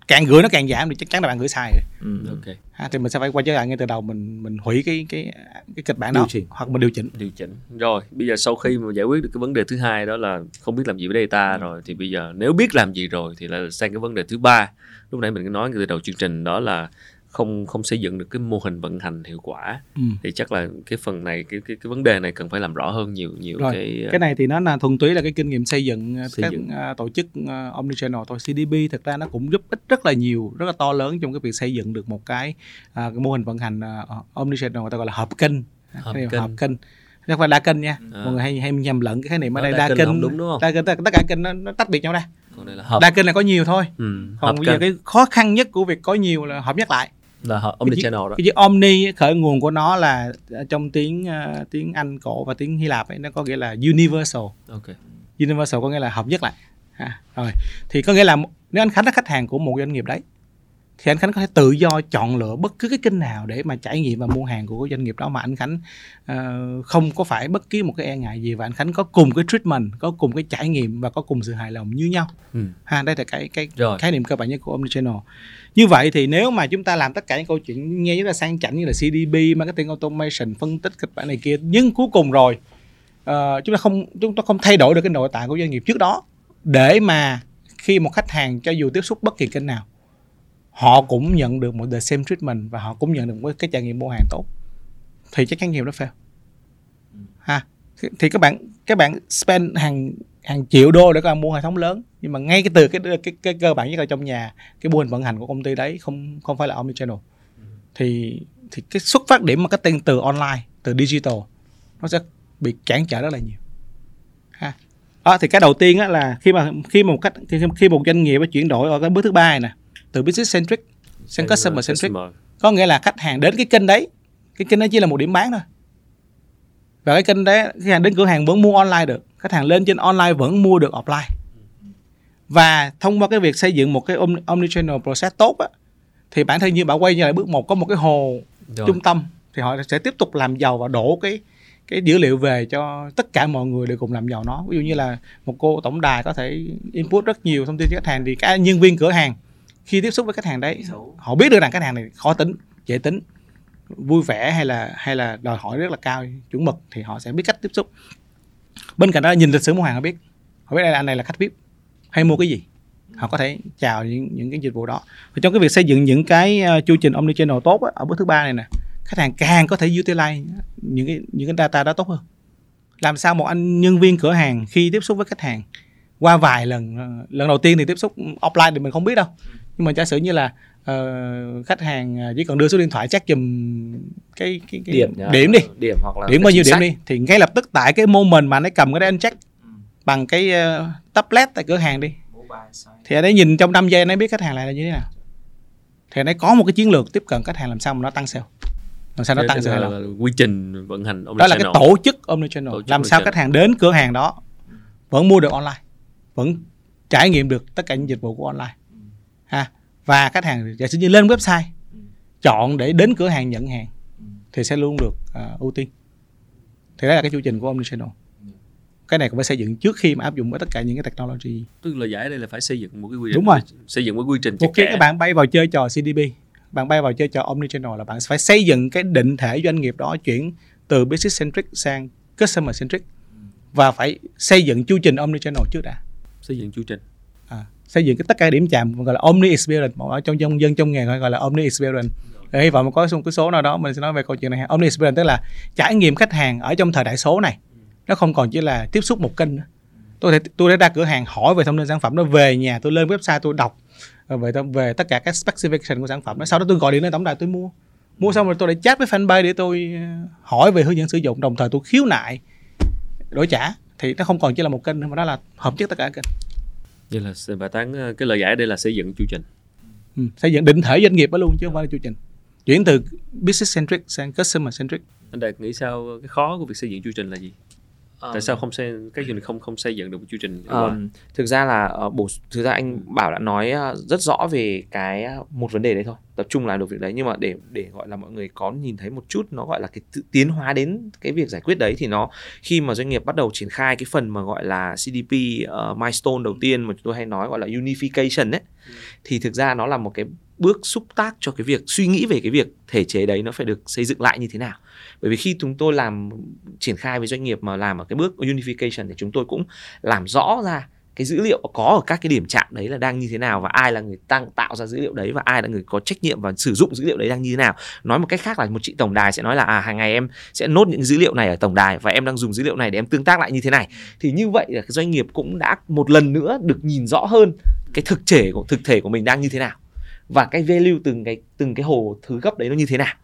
Speaker 1: càng gửi nó càng giảm thì chắc chắn là bạn gửi sai rồi.
Speaker 2: Ừ.
Speaker 3: Ok.
Speaker 1: ha, thì mình sẽ phải quay trở lại ngay từ đầu mình mình hủy cái cái cái kịch bản
Speaker 2: Điều
Speaker 1: đó
Speaker 2: chỉnh.
Speaker 1: hoặc mình điều chỉnh.
Speaker 3: Điều chỉnh. Rồi bây giờ sau khi mà giải quyết được cái vấn đề thứ hai đó là không biết làm gì với data rồi thì bây giờ nếu biết làm gì rồi thì là sang cái vấn đề thứ ba. Lúc nãy mình nói từ đầu chương trình đó là không không xây dựng được cái mô hình vận hành hiệu quả
Speaker 1: ừ.
Speaker 3: thì chắc là cái phần này cái cái cái vấn đề này cần phải làm rõ hơn nhiều nhiều
Speaker 1: Rồi,
Speaker 3: cái
Speaker 1: cái này thì nó là thuần túy là cái kinh nghiệm xây dựng ờ,
Speaker 3: Xây
Speaker 1: các
Speaker 3: dựng.
Speaker 1: ờ, tổ chức uh, omnichannel thôi CDP thực ra nó cũng giúp ích rất là nhiều rất là to lớn trong cái việc xây dựng được một cái, à, cái mô hình vận hành uh, omnichannel người ta gọi là hợp kênh
Speaker 3: Hợp kênh.
Speaker 1: hợp kênh không phải đa kênh nha
Speaker 3: À.
Speaker 1: mọi người hay hay nhầm lẫn cái khái niệm ở đây
Speaker 3: đa
Speaker 1: đa,
Speaker 3: kênh
Speaker 1: kênh
Speaker 3: đúng, đúng không?
Speaker 1: đa kênh tất cả kênh nó, nó tách biệt nhau ra
Speaker 3: còn đây là hợp
Speaker 1: đa kênh là có nhiều thôi
Speaker 3: ừ,
Speaker 1: còn bây giờ cái khó khăn nhất của việc có nhiều là hợp nhất lại
Speaker 3: là hợp omnichannel đó.
Speaker 1: cái chữ omni khởi nguồn của nó là ờ, trong tiếng ờ, tiếng Anh cổ và tiếng Hy Lạp ấy nó có nghĩa là universal.
Speaker 3: Ok.
Speaker 1: Universal có nghĩa là hợp nhất lại. Ha, rồi. Thì có nghĩa là nếu anh Khánh là khách hàng của một doanh nghiệp đấy thì anh Khánh có thể tự do chọn lựa bất cứ cái kênh nào để mà trải nghiệm và mua hàng của cái doanh nghiệp đó mà anh Khánh ờ, không có phải bất kỳ một cái e ngại gì và anh Khánh có cùng cái treatment có cùng cái trải nghiệm và có cùng sự hài lòng như nhau.
Speaker 3: Ừ.
Speaker 1: ha đây là cái cái
Speaker 3: rồi.
Speaker 1: khái niệm cơ bản nhất của omnichannel. Như vậy thì nếu mà chúng ta làm tất cả những câu chuyện nghe rất là sang chảnh như là CDP marketing automation phân tích kịch bản này kia nhưng cuối cùng rồi ờ, chúng ta không chúng ta không thay đổi được cái nội tại của doanh nghiệp trước đó để mà khi một khách hàng cho dù tiếp xúc bất kỳ kênh nào họ cũng nhận được một the same treatment và họ cũng nhận được một cái trải nghiệm mua hàng tốt. Thì chắc chắn nhiều nó fail. Ha thì- thì các bạn các bạn spend hàng hàng triệu đô để các bạn mua hệ thống lớn nhưng mà ngay cái từ cái cái, cái cơ bản nhất là trong nhà cái mô hình vận hành của công ty đấy không không phải là omnichannel. Thì thì cái xuất phát điểm marketing từ online từ digital nó sẽ bị cản trở rất là nhiều. Ha. Đó, thì cái đầu tiên á là khi mà khi mà một cách khi, khi một doanh nghiệp chuyển đổi ở cái bước thứ ba này nè từ business centric sang customer centric. có nghĩa là khách hàng đến cái kênh đấy cái kênh đó chỉ là một điểm bán thôi. Và cái kênh đấy khách hàng đến cửa hàng vẫn mua online được. Khách hàng lên trên online vẫn mua được offline. Và thông qua cái việc xây dựng một cái om- omnichannel process tốt á thì bản thân như bảo quay như lại bước một có một cái hồ
Speaker 3: Rồi.
Speaker 1: trung tâm thì họ sẽ tiếp tục làm giàu và đổ cái cái dữ liệu về cho tất cả mọi người đều cùng làm giàu nó. Ví dụ như là một cô tổng đài có thể input rất nhiều thông tin cho khách hàng. Thì các nhân viên cửa hàng khi tiếp xúc với khách hàng đấy họ biết được rằng khách hàng này khó tính dễ tính vui vẻ hay là hay là đòi hỏi rất là cao chuẩn mực thì họ sẽ biết cách tiếp xúc. Bên cạnh đó nhìn lịch sử mua hàng họ biết. Họ biết đây là anh này là khách vip hay mua cái gì. Họ có thể chào những những cái dịch vụ đó. Và trong cái việc xây dựng những cái uh, chu trình omnichannel tốt á, ở bước thứ ba này nè khách hàng càng có thể utilize những cái những cái data đó tốt hơn. Làm sao một anh nhân viên cửa hàng khi tiếp xúc với khách hàng qua vài lần ờ, lần đầu tiên thì tiếp xúc offline thì mình không biết đâu nhưng mà giả sử như là ờ, khách hàng ờ, chỉ cần đưa số điện thoại chắc chùm cái, cái, cái
Speaker 2: điểm
Speaker 1: điểm đi.
Speaker 2: Điểm hoặc là
Speaker 1: điểm bao nhiêu điểm
Speaker 2: sách.
Speaker 1: đi thì ngay lập tức tại cái moment mà anh cầm cái đấy anh check bằng cái ờ, tablet tại cửa hàng đi. Thì anh ấy nhìn trong 5 giây anh ấy biết khách hàng là như thế nào. Thì anh ấy có một cái chiến lược tiếp cận khách hàng làm sao mà nó tăng sale. Làm sao nó tăng hài
Speaker 3: là quy trình vận hành
Speaker 1: đó là cái
Speaker 3: omnichannel.
Speaker 1: tổ chức omnichannel.
Speaker 3: Tổ chức
Speaker 1: làm sao
Speaker 3: omnichannel.
Speaker 1: khách hàng đến cửa hàng đó vẫn mua được online vẫn trải nghiệm được tất cả những dịch vụ của online ha và khách hàng giả sử như lên website chọn để đến cửa hàng nhận hàng thì sẽ luôn được à, ưu tiên. Thì đó là cái chu trình của omnichannel. Cái này cũng phải xây dựng trước khi mà áp dụng với tất cả những cái technology.
Speaker 3: Tức là giải đây là phải xây dựng một cái quy trình
Speaker 1: Đúng rồi.
Speaker 3: xây dựng một quy trình
Speaker 1: một khi các bạn bay vào chơi trò CDP bạn bay vào chơi trò omnichannel là bạn phải xây dựng cái định thể doanh nghiệp đó chuyển từ business centric sang customer centric và phải xây dựng chu trình omnichannel trước đã.
Speaker 3: Xây dựng chu trình.
Speaker 1: à, xây dựng cái tất cả điểm chạm, gọi là omni experience ở trong dân dân trong nghề gọi là omni experience. Để hy vọng có một cái số nào đó mình sẽ nói về câu chuyện này. Omni experience tức là trải nghiệm khách hàng ở trong thời đại số này. Nó không còn chỉ là tiếp xúc một kênh nữa. Tôi thể, tôi đã ra cửa hàng hỏi về thông tin sản phẩm, nó về nhà, tôi lên website, tôi đọc ờ, về về tất cả các specification của sản phẩm đó. Sau đó tôi gọi điện lên tổng đài, tôi mua. Mua xong rồi tôi lại chat với fanpage để tôi ờ, hỏi về hướng dẫn sử dụng, đồng thời tôi khiếu nại đổi trả. Thì nó không còn chỉ là một kênh nữa, mà nó là hợp nhất tất cả kênh
Speaker 3: như là sẽ bài toán ờ, cái lời giải đây là xây dựng chu trình.
Speaker 1: Ừ. xây dựng định thể doanh nghiệp đó luôn chứ không phải là chu trình. Chuyển từ business centric sang customer centric.
Speaker 3: Anh đạt nghĩ sao cái khó của việc xây dựng chu trình là gì tại sao không xây các doanh nghiệp không không xây dựng được một chu trình?
Speaker 2: Ờm, thực ra là uh, bổ thực ra anh bảo đã nói rất rõ về cái một vấn đề đấy thôi tập trung làm được việc đấy. Nhưng mà để để gọi là mọi người có nhìn thấy một chút nó gọi là cái tự tiến hóa đến cái việc giải quyết đấy thì nó khi mà doanh nghiệp bắt đầu triển khai cái phần mà gọi là CDP ờ, milestone đầu tiên mà chúng tôi hay nói gọi là unification ấy thì thực ra nó là một cái bước xúc tác cho cái việc suy nghĩ về cái việc thể chế đấy nó phải được xây dựng lại như thế nào. Bởi vì khi chúng tôi làm triển khai với doanh nghiệp mà làm ở cái bước unification thì chúng tôi cũng làm rõ ra cái dữ liệu có ở các cái điểm chạm đấy là đang như thế nào và ai là người tăng tạo ra dữ liệu đấy và ai là người có trách nhiệm và sử dụng dữ liệu đấy đang như thế nào. Nói một cách khác là một chị tổng đài sẽ nói là à hàng ngày em sẽ nốt những dữ liệu này ở tổng đài và em đang dùng dữ liệu này để em tương tác lại như thế này. Thì như vậy là cái doanh nghiệp cũng đã một lần nữa được nhìn rõ hơn cái thực thể của, thực thể của mình đang như thế nào và cái value từng cái từng cái hồ thứ cấp đấy nó như thế nào.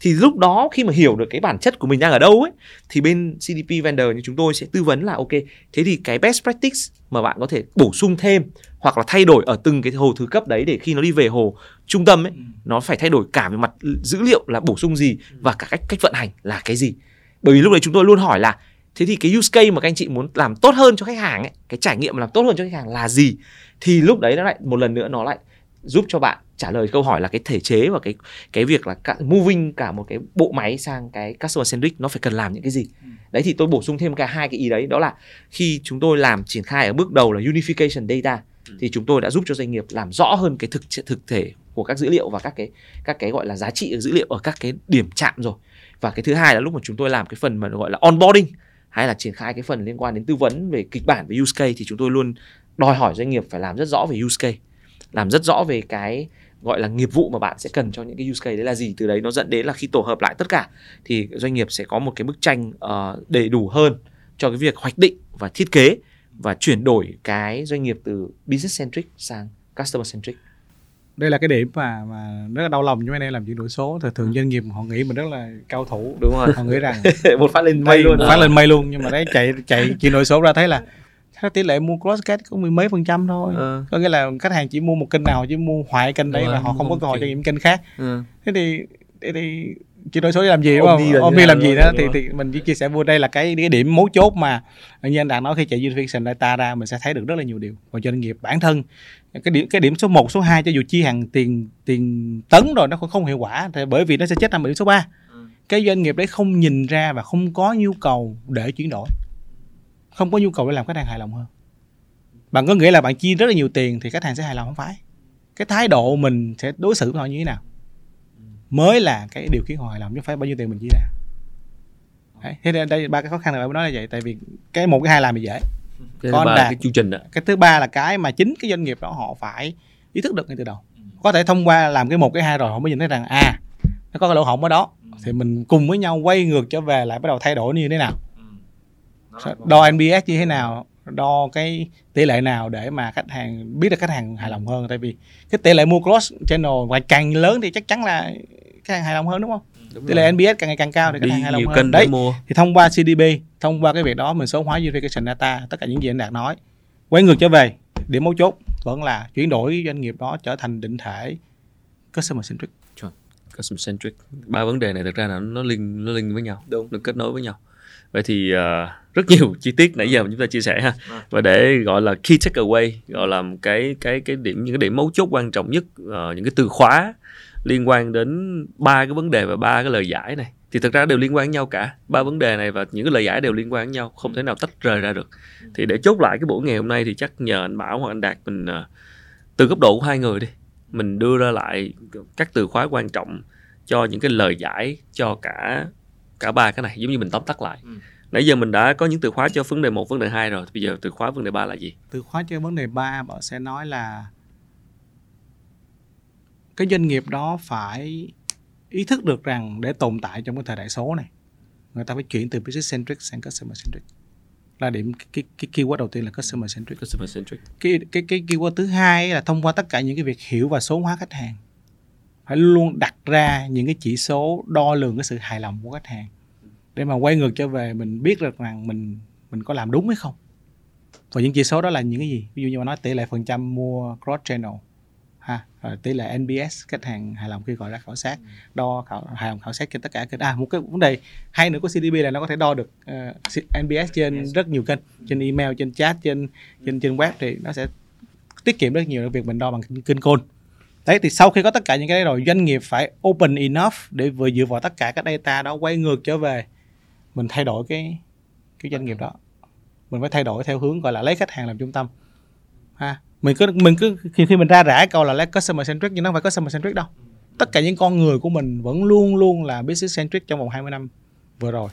Speaker 2: Thì lúc đó khi mà hiểu được cái bản chất của mình đang ở đâu ấy thì bên CDP vendor như chúng tôi sẽ tư vấn là ok thế thì cái best practice mà bạn có thể bổ sung thêm hoặc là thay đổi ở từng cái hồ thứ cấp đấy để khi nó đi về hồ trung tâm ấy nó phải thay đổi cả về mặt dữ liệu là bổ sung gì và cả cách cách vận hành là cái gì. Bởi vì lúc đấy chúng tôi luôn hỏi là thế thì cái use case mà các anh chị muốn làm tốt hơn cho khách hàng ấy cái trải nghiệm làm tốt hơn cho khách hàng là gì? Thì lúc đấy nó lại một lần nữa nó lại giúp cho bạn trả lời câu hỏi là cái thể chế và cái cái việc là cả, moving cả một cái bộ máy sang cái customer centric nó phải cần làm những cái gì. Đấy thì tôi bổ sung thêm cả hai cái ý đấy đó là khi chúng tôi làm triển khai ở bước đầu là unification data thì chúng tôi đã giúp cho doanh nghiệp làm rõ hơn cái thực thực thể của các dữ liệu và các cái các cái gọi là giá trị dữ liệu ở các cái điểm chạm rồi. Và cái thứ hai là lúc mà chúng tôi làm cái phần mà gọi là onboarding hay là triển khai cái phần liên quan đến tư vấn về kịch bản về use case thì chúng tôi luôn đòi hỏi doanh nghiệp phải làm rất rõ về use case làm rất rõ về cái gọi là nghiệp vụ mà bạn sẽ cần cho những cái use case đấy là gì. Từ đấy nó dẫn đến là khi tổ hợp lại tất cả thì doanh nghiệp sẽ có một cái bức tranh uh, đầy đủ hơn cho cái việc hoạch định và thiết kế và chuyển đổi cái doanh nghiệp từ business centric sang customer centric.
Speaker 1: Đây là cái điểm mà mà rất là đau lòng cho anh em làm chuyển đổi số. Thường thường doanh nghiệp họ nghĩ mình rất là cao thủ.
Speaker 2: Đúng rồi.
Speaker 1: Họ nghĩ rằng
Speaker 2: một phát lên mây luôn.
Speaker 1: phát lên mây luôn nhưng mà đấy chạy chạy chuyển đổi số ra thấy là cái tỷ lệ mua crosscat có mười mấy phần trăm thôi. Ừ. có nghĩa là khách hàng chỉ mua một kênh nào chỉ mua hoại kênh đấy và họ không có cơ hội cho những kênh khác. Ừ. thế thì thế thì chuyển đổi số làm gì đúng không? Omni làm gì đó thì thì mình chỉ chia sẻ vô đây là cái cái điểm mấu chốt mà như anh đang nói khi chạy unification data ra mình sẽ thấy được rất là nhiều điều và doanh nghiệp bản thân. Cái điểm cái điểm số 1, số 2 cho dù chi hàng tiền tiền tấn rồi nó cũng không hiệu quả thì bởi vì nó sẽ chết nằm ở điểm số 3 ừ. cái doanh nghiệp đấy không nhìn ra và không có nhu cầu để chuyển đổi không có nhu cầu để làm khách hàng hài lòng hơn. Bạn có nghĩa là bạn chi rất là nhiều tiền thì khách hàng sẽ hài lòng không phải? Cái thái độ mình sẽ đối xử với họ như thế nào? Mới là cái điều khiến họ hài lòng chứ phải bao nhiêu tiền mình chi ra? Đấy. thế đây, đây ba cái khó khăn là bạn nói là vậy tại vì cái một cái hai làm thì dễ.
Speaker 3: Cái Còn là cái chương trình đó.
Speaker 1: cái thứ ba là cái mà chính cái doanh nghiệp đó họ phải ý thức được ngay từ đầu. Có thể thông qua làm cái một cái hai rồi họ mới nhìn thấy rằng à nó có cái lỗ hổng ở đó. Thì mình cùng với nhau quay ngược trở về lại bắt đầu thay đổi như thế nào đo NPS như thế nào? Đo cái tỷ lệ nào để mà khách hàng biết được khách hàng hài lòng hơn? Tại vì cái tỷ lệ mua cross channel và càng lớn thì chắc chắn là khách hàng hài lòng hơn đúng không? Ừ, đúng tỷ lệ NPS càng ngày càng cao thì khách hàng hài lòng hơn. đấy mua. thì thông qua CDP thông qua cái việc đó mình số hóa unification data tất cả những gì anh đạt nói quay ngược trở về điểm mấu chốt vẫn là chuyển đổi doanh nghiệp đó trở thành định thể customer centric.
Speaker 3: Customer centric. Ba vấn đề này thực ra là nó liên nó liên với nhau đúng. nó kết nối với nhau. Vậy thì uh, rất nhiều chi tiết nãy giờ chúng ta chia sẻ ha. Vâng. và để gọi là key takeaway gọi là cái cái cái điểm những cái điểm mấu chốt quan trọng nhất uh, những cái từ khóa liên quan đến ba cái vấn đề và ba cái lời giải này. Thì thực ra đều liên quan nhau cả. Ba vấn đề này và những cái lời giải đều liên quan với nhau không thể nào tách rời ra được. Thì để chốt lại cái buổi ngày hôm nay thì chắc nhờ anh bảo hoặc anh đạt mình uh, từ góc độ của hai người đi mình đưa ra lại các từ khóa quan trọng cho những cái lời giải cho cả cả ba cái này giống như mình tóm tắt lại. Ừ. nãy giờ mình đã có những từ khóa cho vấn đề một vấn đề hai rồi. Bây giờ từ khóa vấn đề ba là gì?
Speaker 1: Từ khóa cho vấn đề ba bạn sẽ nói là cái doanh nghiệp đó phải ý thức được rằng để tồn tại trong cái thời đại số này người ta phải chuyển từ business centric sang customer centric. Là điểm cái cái keyword đầu tiên là customer centric.
Speaker 3: Customer centric.
Speaker 1: Cái cái cái keyword thứ hai là thông qua tất cả những cái việc hiểu và số hóa khách hàng phải luôn đặt ra những cái chỉ số đo lường cái sự hài lòng của khách hàng để mà quay ngược trở về mình biết được rằng mình mình có làm đúng hay không. Và những chỉ số đó là những cái gì? Ví dụ như mà nói tỷ lệ phần trăm mua cross channel ha rồi tỷ lệ NPS khách hàng hài lòng khi gọi ra khảo sát đo khảo, hài lòng khảo sát trên tất cả kênh. À một cái vấn đề hay nữa của CDP là nó có thể đo được uh, ờ, NPS trên rất nhiều kênh trên email trên chat trên trên trên web thì nó sẽ tiết kiệm rất nhiều việc mình đo bằng kênh call đấy thì sau khi có tất cả những cái đấy rồi doanh nghiệp phải open enough để vừa dựa vào tất cả các data đó quay ngược trở về mình thay đổi cái cái doanh nghiệp đó. Mình phải thay đổi theo hướng gọi là lấy khách hàng làm trung tâm. Ha mình cứ mình cứ khi khi mình ra rã câu là lấy customer centric nhưng nó không phải customer centric đâu. Tất cả những con người của mình vẫn luôn luôn là business centric trong vòng 20 năm vừa rồi.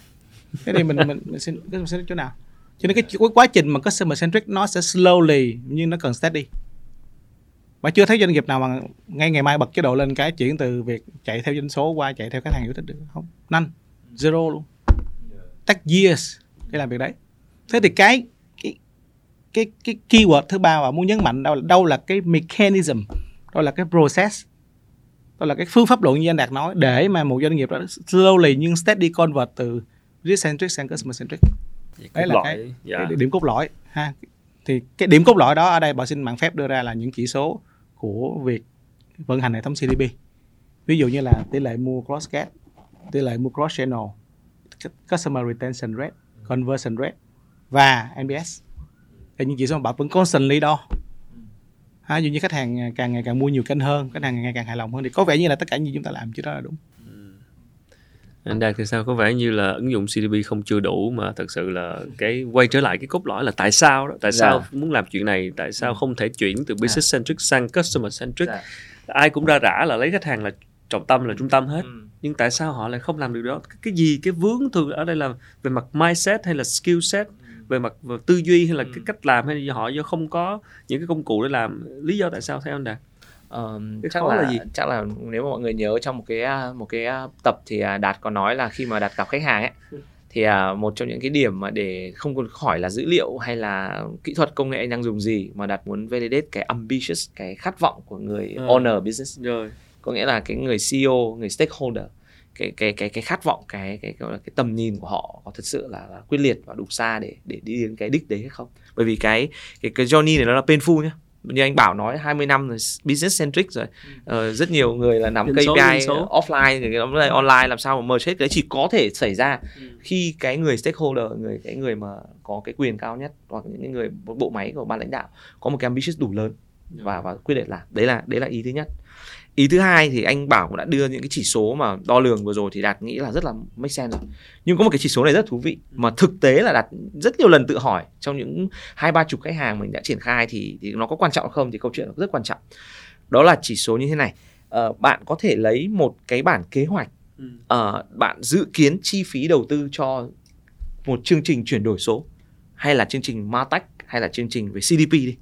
Speaker 1: Thế thì mình mình, mình xin customer centric chỗ nào? Cho nên cái, cái quá trình mà customer centric nó sẽ slowly nhưng nó cần steady. Và chưa thấy doanh nghiệp nào mà ngay ngày mai bật chế độ lên cái chuyển từ việc chạy theo doanh số qua chạy theo khách hàng yêu thích được không? None. Zero luôn take years để làm việc đấy. Thế thì cái cái cái cái keyword thứ ba mà muốn nhấn mạnh đâu là đâu là cái mechanism đâu là cái process đó là cái phương pháp luận như anh đạt nói để mà một doanh nghiệp đó slowly nhưng steady convert từ risk centric sang customer centric. Đấy là cái,
Speaker 3: dạ.
Speaker 1: cái điểm cốt lõi ha. Thì cái điểm cốt lõi đó ở đây bà xin mạng phép đưa ra là những chỉ số của việc vận hành hệ thống CDP ví dụ như là tỷ lệ mua cross gate tỷ lệ mua cross channel customer retention rate conversion rate và NPS là những chỉ số mà bạn vẫn constantly đo ha, dụ như khách hàng càng ngày càng mua nhiều kênh hơn khách hàng ngày càng hài lòng hơn thì có vẻ như là tất cả những chúng ta làm chứ đó là đúng.
Speaker 3: Anh Đạt thì sao? Có vẻ như là ứng dụng CDP không chưa đủ mà thật sự là cái quay trở lại cái cốt lõi là tại sao đó? Tại sao
Speaker 2: Dạ.
Speaker 3: muốn làm chuyện này? Tại sao không thể chuyển từ business centric sang customer centric?
Speaker 2: Dạ.
Speaker 3: ai cũng ra rã là lấy khách hàng là trọng tâm là trung tâm hết.
Speaker 2: Ừ.
Speaker 3: nhưng tại sao họ lại không làm được đó? Cái, gì cái vướng thường ở đây là về mặt mindset hay là skill set? Về mặt về tư duy hay là
Speaker 2: Ừ.
Speaker 3: cái cách làm hay là họ do không có những cái công cụ để làm? Lý do tại sao theo anh Đạt? Cái
Speaker 2: chắc là,
Speaker 3: là gì?
Speaker 2: chắc là nếu mà mọi người nhớ trong một cái à, một cái à, tập thì à, đạt có nói là khi mà đạt gặp khách hàng ấy thì à, một trong những cái điểm mà để không còn hỏi là dữ liệu hay là kỹ thuật công nghệ anh đang dùng gì mà đạt muốn validate cái ambitious cái khát vọng của người
Speaker 3: Ừ.
Speaker 2: owner business.
Speaker 3: Rồi
Speaker 2: có nghĩa là cái người CEO người stakeholder cái cái cái cái khát vọng cái cái là cái tầm nhìn của họ có thật sự là, là quyết liệt và đủ xa để để đi đến cái đích đấy hay không? Bởi vì cái cái cái journey này nó là painful nhá. Như anh bảo nói 20 năm rồi business centric rồi. Ờ, rất nhiều người là nắm KPI offline người nắm lại online làm sao mà merge hết cái đấy. Chỉ có thể xảy ra
Speaker 3: Ừ.
Speaker 2: khi cái người stakeholder người cái người mà có cái quyền cao nhất hoặc những cái người bộ máy của ban lãnh đạo có một cái ambitious đủ lớn và và quyết định làm. Đấy là đấy là ý thứ nhất ý thứ hai thì anh bảo cũng đã đưa những cái chỉ số mà đo lường vừa rồi thì đạt nghĩ là rất là make sense rồi. Nhưng có một cái chỉ số này rất thú vị mà thực tế là đạt rất nhiều lần tự hỏi trong những hai ba chục khách hàng mình đã triển khai thì thì nó có quan trọng không thì câu chuyện rất quan trọng. Đó là chỉ số như thế này. Ờ, bạn có thể lấy một cái bản kế hoạch
Speaker 3: Ừ.
Speaker 2: Ờ, bạn dự kiến chi phí đầu tư cho một chương trình chuyển đổi số hay là chương trình Martech hay là chương trình về CDP đi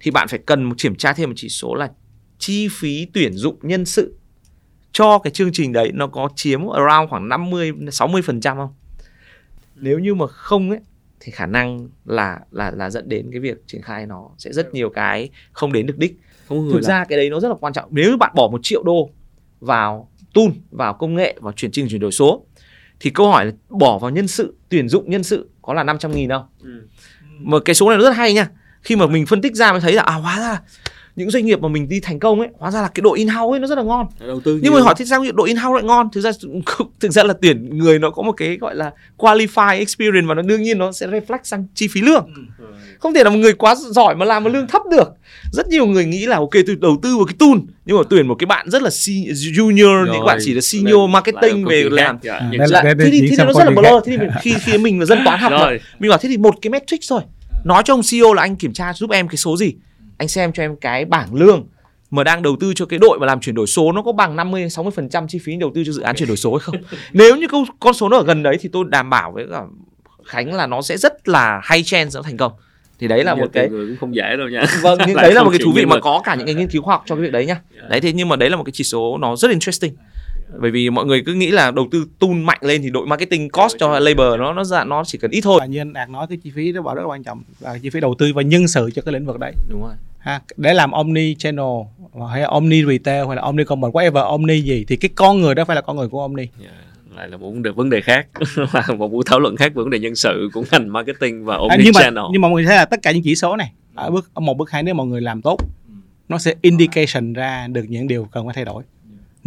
Speaker 2: thì bạn phải cần một kiểm tra thêm một chỉ số là chi phí tuyển dụng nhân sự cho cái chương trình đấy nó có chiếm around khoảng 50 60 phần trăm không? Nếu như mà không ấy thì khả năng là là là dẫn đến cái việc triển khai nó sẽ rất nhiều cái không đến được đích.
Speaker 3: Không
Speaker 2: thực ra cái đấy nó rất là quan trọng. Nếu bạn bỏ một triệu đô vào tool vào công nghệ vào chuyển trình chuyển đổi số thì câu hỏi là bỏ vào nhân sự tuyển dụng nhân sự có là 500 nghìn đâu
Speaker 3: Ừ.
Speaker 2: mà cái số này nó rất hay nha. Khi mà mình phân tích ra mới thấy là à hóa ra những doanh nghiệp mà mình đi thành công ấy hóa ra là cái đội in house ấy nó rất là ngon.
Speaker 3: Đầu tư
Speaker 2: nhưng mà hỏi thế sao đội in house lại ngon. Thực ra thực ra là tuyển người nó có một cái gọi là qualify experience và nó đương nhiên nó sẽ reflect sang chi phí lương.
Speaker 3: Ừ.
Speaker 2: không thể là một người quá giỏi mà làm một lương thấp được. Rất nhiều người nghĩ là ok tôi đầu tư vào cái tool. Nhưng mà tuyển một cái bạn rất là junior thì các bạn chỉ là senior marketing về làm.
Speaker 3: Dạ,
Speaker 1: À,
Speaker 3: nhân
Speaker 1: đây
Speaker 3: sự.
Speaker 1: là-
Speaker 2: thế thì, thế thì nó rất là blur. thế thì mình, khi khi mình là dân toán học mà.
Speaker 3: Rồi.
Speaker 2: Mình bảo thế thì một cái metric thôi. Nói cho ông CEO là anh kiểm tra giúp em cái số gì anh xem cho em cái bảng lương mà đang đầu tư cho cái đội mà làm chuyển đổi số nó có bằng 50 60 phần trăm chi phí đầu tư cho dự án chuyển đổi số hay không? Nếu như câu con số nó ở gần đấy thì tôi đảm bảo với cả Khánh là nó sẽ rất là hay chance nó thành công. Thì đấy là
Speaker 3: Giờ
Speaker 2: một cái
Speaker 3: cũng không dễ đâu nha.
Speaker 2: Vâng nhưng đấy là một cái thú vị mà có cả những cái nghiên cứu khoa học cho cái việc đấy nhá đấy thế nhưng mà đấy là một cái chỉ số nó rất interesting bởi vì mọi người cứ nghĩ là đầu tư tool mạnh lên thì đội marketing cost cho labor nó nó dạ nó chỉ cần ít thôi.
Speaker 1: Và như anh đạt nói cái chi phí đó bảo rất là quan trọng. Và chi phí đầu tư và nhân sự cho cái lĩnh vực đấy.
Speaker 2: Đúng rồi.
Speaker 1: Ha để làm omni channel hay là omni retail hay là omni commerce whatever omni gì thì cái con người đó phải là con người của omni.
Speaker 3: Dạ, lại là một vấn đề vấn đề khác. Là một buổi thảo luận khác về vấn đề nhân sự của ngành marketing và
Speaker 1: à,
Speaker 3: omni
Speaker 1: nhưng mà
Speaker 3: channel
Speaker 1: nhưng mà mọi người thấy là tất cả những chỉ số này ở bước ở một bước hai nếu mọi người làm tốt nó sẽ indication ra được những điều cần phải thay đổi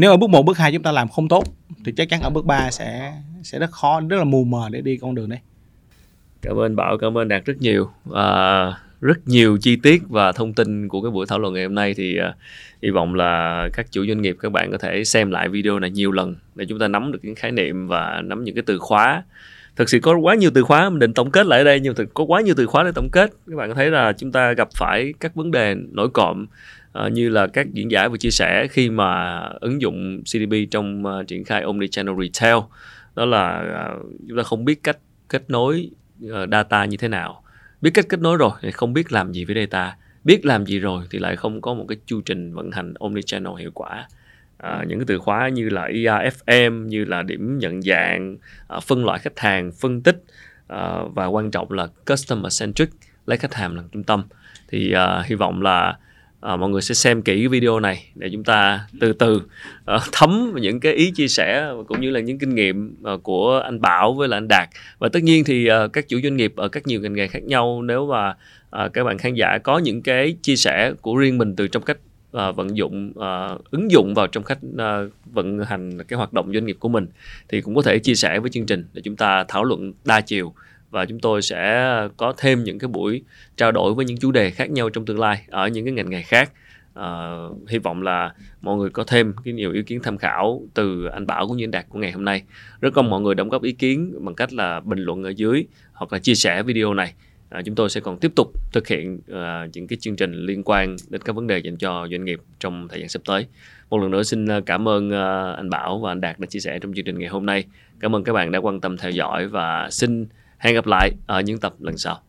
Speaker 1: nếu ở bước một bước hai chúng ta làm không tốt thì chắc chắn ở bước 3 sẽ sẽ rất khó rất là mù mờ để đi con đường đấy.
Speaker 3: Cảm ơn bảo cảm ơn đạt rất nhiều. À, rất nhiều chi tiết và thông tin của cái buổi thảo luận ngày hôm nay thì à, hy vọng là các chủ doanh nghiệp các bạn có thể xem lại video này nhiều lần để chúng ta nắm được những khái niệm và nắm những cái từ khóa. Thực sự có quá nhiều từ khóa mình định tổng kết lại ở đây nhưng thực có quá nhiều từ khóa để tổng kết. Các bạn có thấy là chúng ta gặp phải các vấn đề nổi cộm Ờ, như là các diễn giải vừa chia sẻ khi mà ứng dụng CDP trong uh, triển khai omnichannel retail đó là uh, chúng ta không biết cách kết nối uh, data như thế nào. Biết cách kết nối rồi thì không biết làm gì với data. Biết làm gì rồi thì lại không có một cái chu trình vận hành omnichannel hiệu quả. À, những cái từ khóa như là IAFM như là điểm nhận dạng à, phân loại khách hàng phân tích à, và quan trọng là customer centric lấy khách hàng làm trung tâm. Thì à, hy vọng là à, mọi người sẽ xem kỹ video này để chúng ta từ từ uh, thấm những cái ý chia sẻ cũng như là những kinh nghiệm uh, của anh Bảo với là anh Đạt. Và tất nhiên thì uh, các chủ doanh nghiệp ở các nhiều ngành nghề khác nhau nếu mà uh, các bạn khán giả có những cái chia sẻ của riêng mình từ trong cách uh, vận dụng uh, ứng dụng vào trong cách uh, vận hành cái hoạt động doanh nghiệp của mình thì cũng có thể chia sẻ với chương trình để chúng ta thảo luận đa chiều và chúng tôi sẽ có thêm những cái buổi trao đổi với những chủ đề khác nhau trong tương lai ở những cái ngành nghề khác. Uh, hy vọng là mọi người có thêm cái nhiều ý kiến tham khảo từ anh Bảo cũng như anh Đạt của ngày hôm nay. Rất mong mọi người đóng góp ý kiến bằng cách là bình luận ở dưới hoặc là chia sẻ video này. À, chúng tôi sẽ còn tiếp tục thực hiện uh, những cái chương trình liên quan đến các vấn đề dành cho doanh nghiệp trong thời gian sắp tới. Một lần nữa xin cảm ơn uh, anh Bảo và anh Đạt đã chia sẻ trong chương trình ngày hôm nay. Cảm ơn các bạn đã quan tâm theo dõi và xin hẹn gặp lại ở những tập lần sau.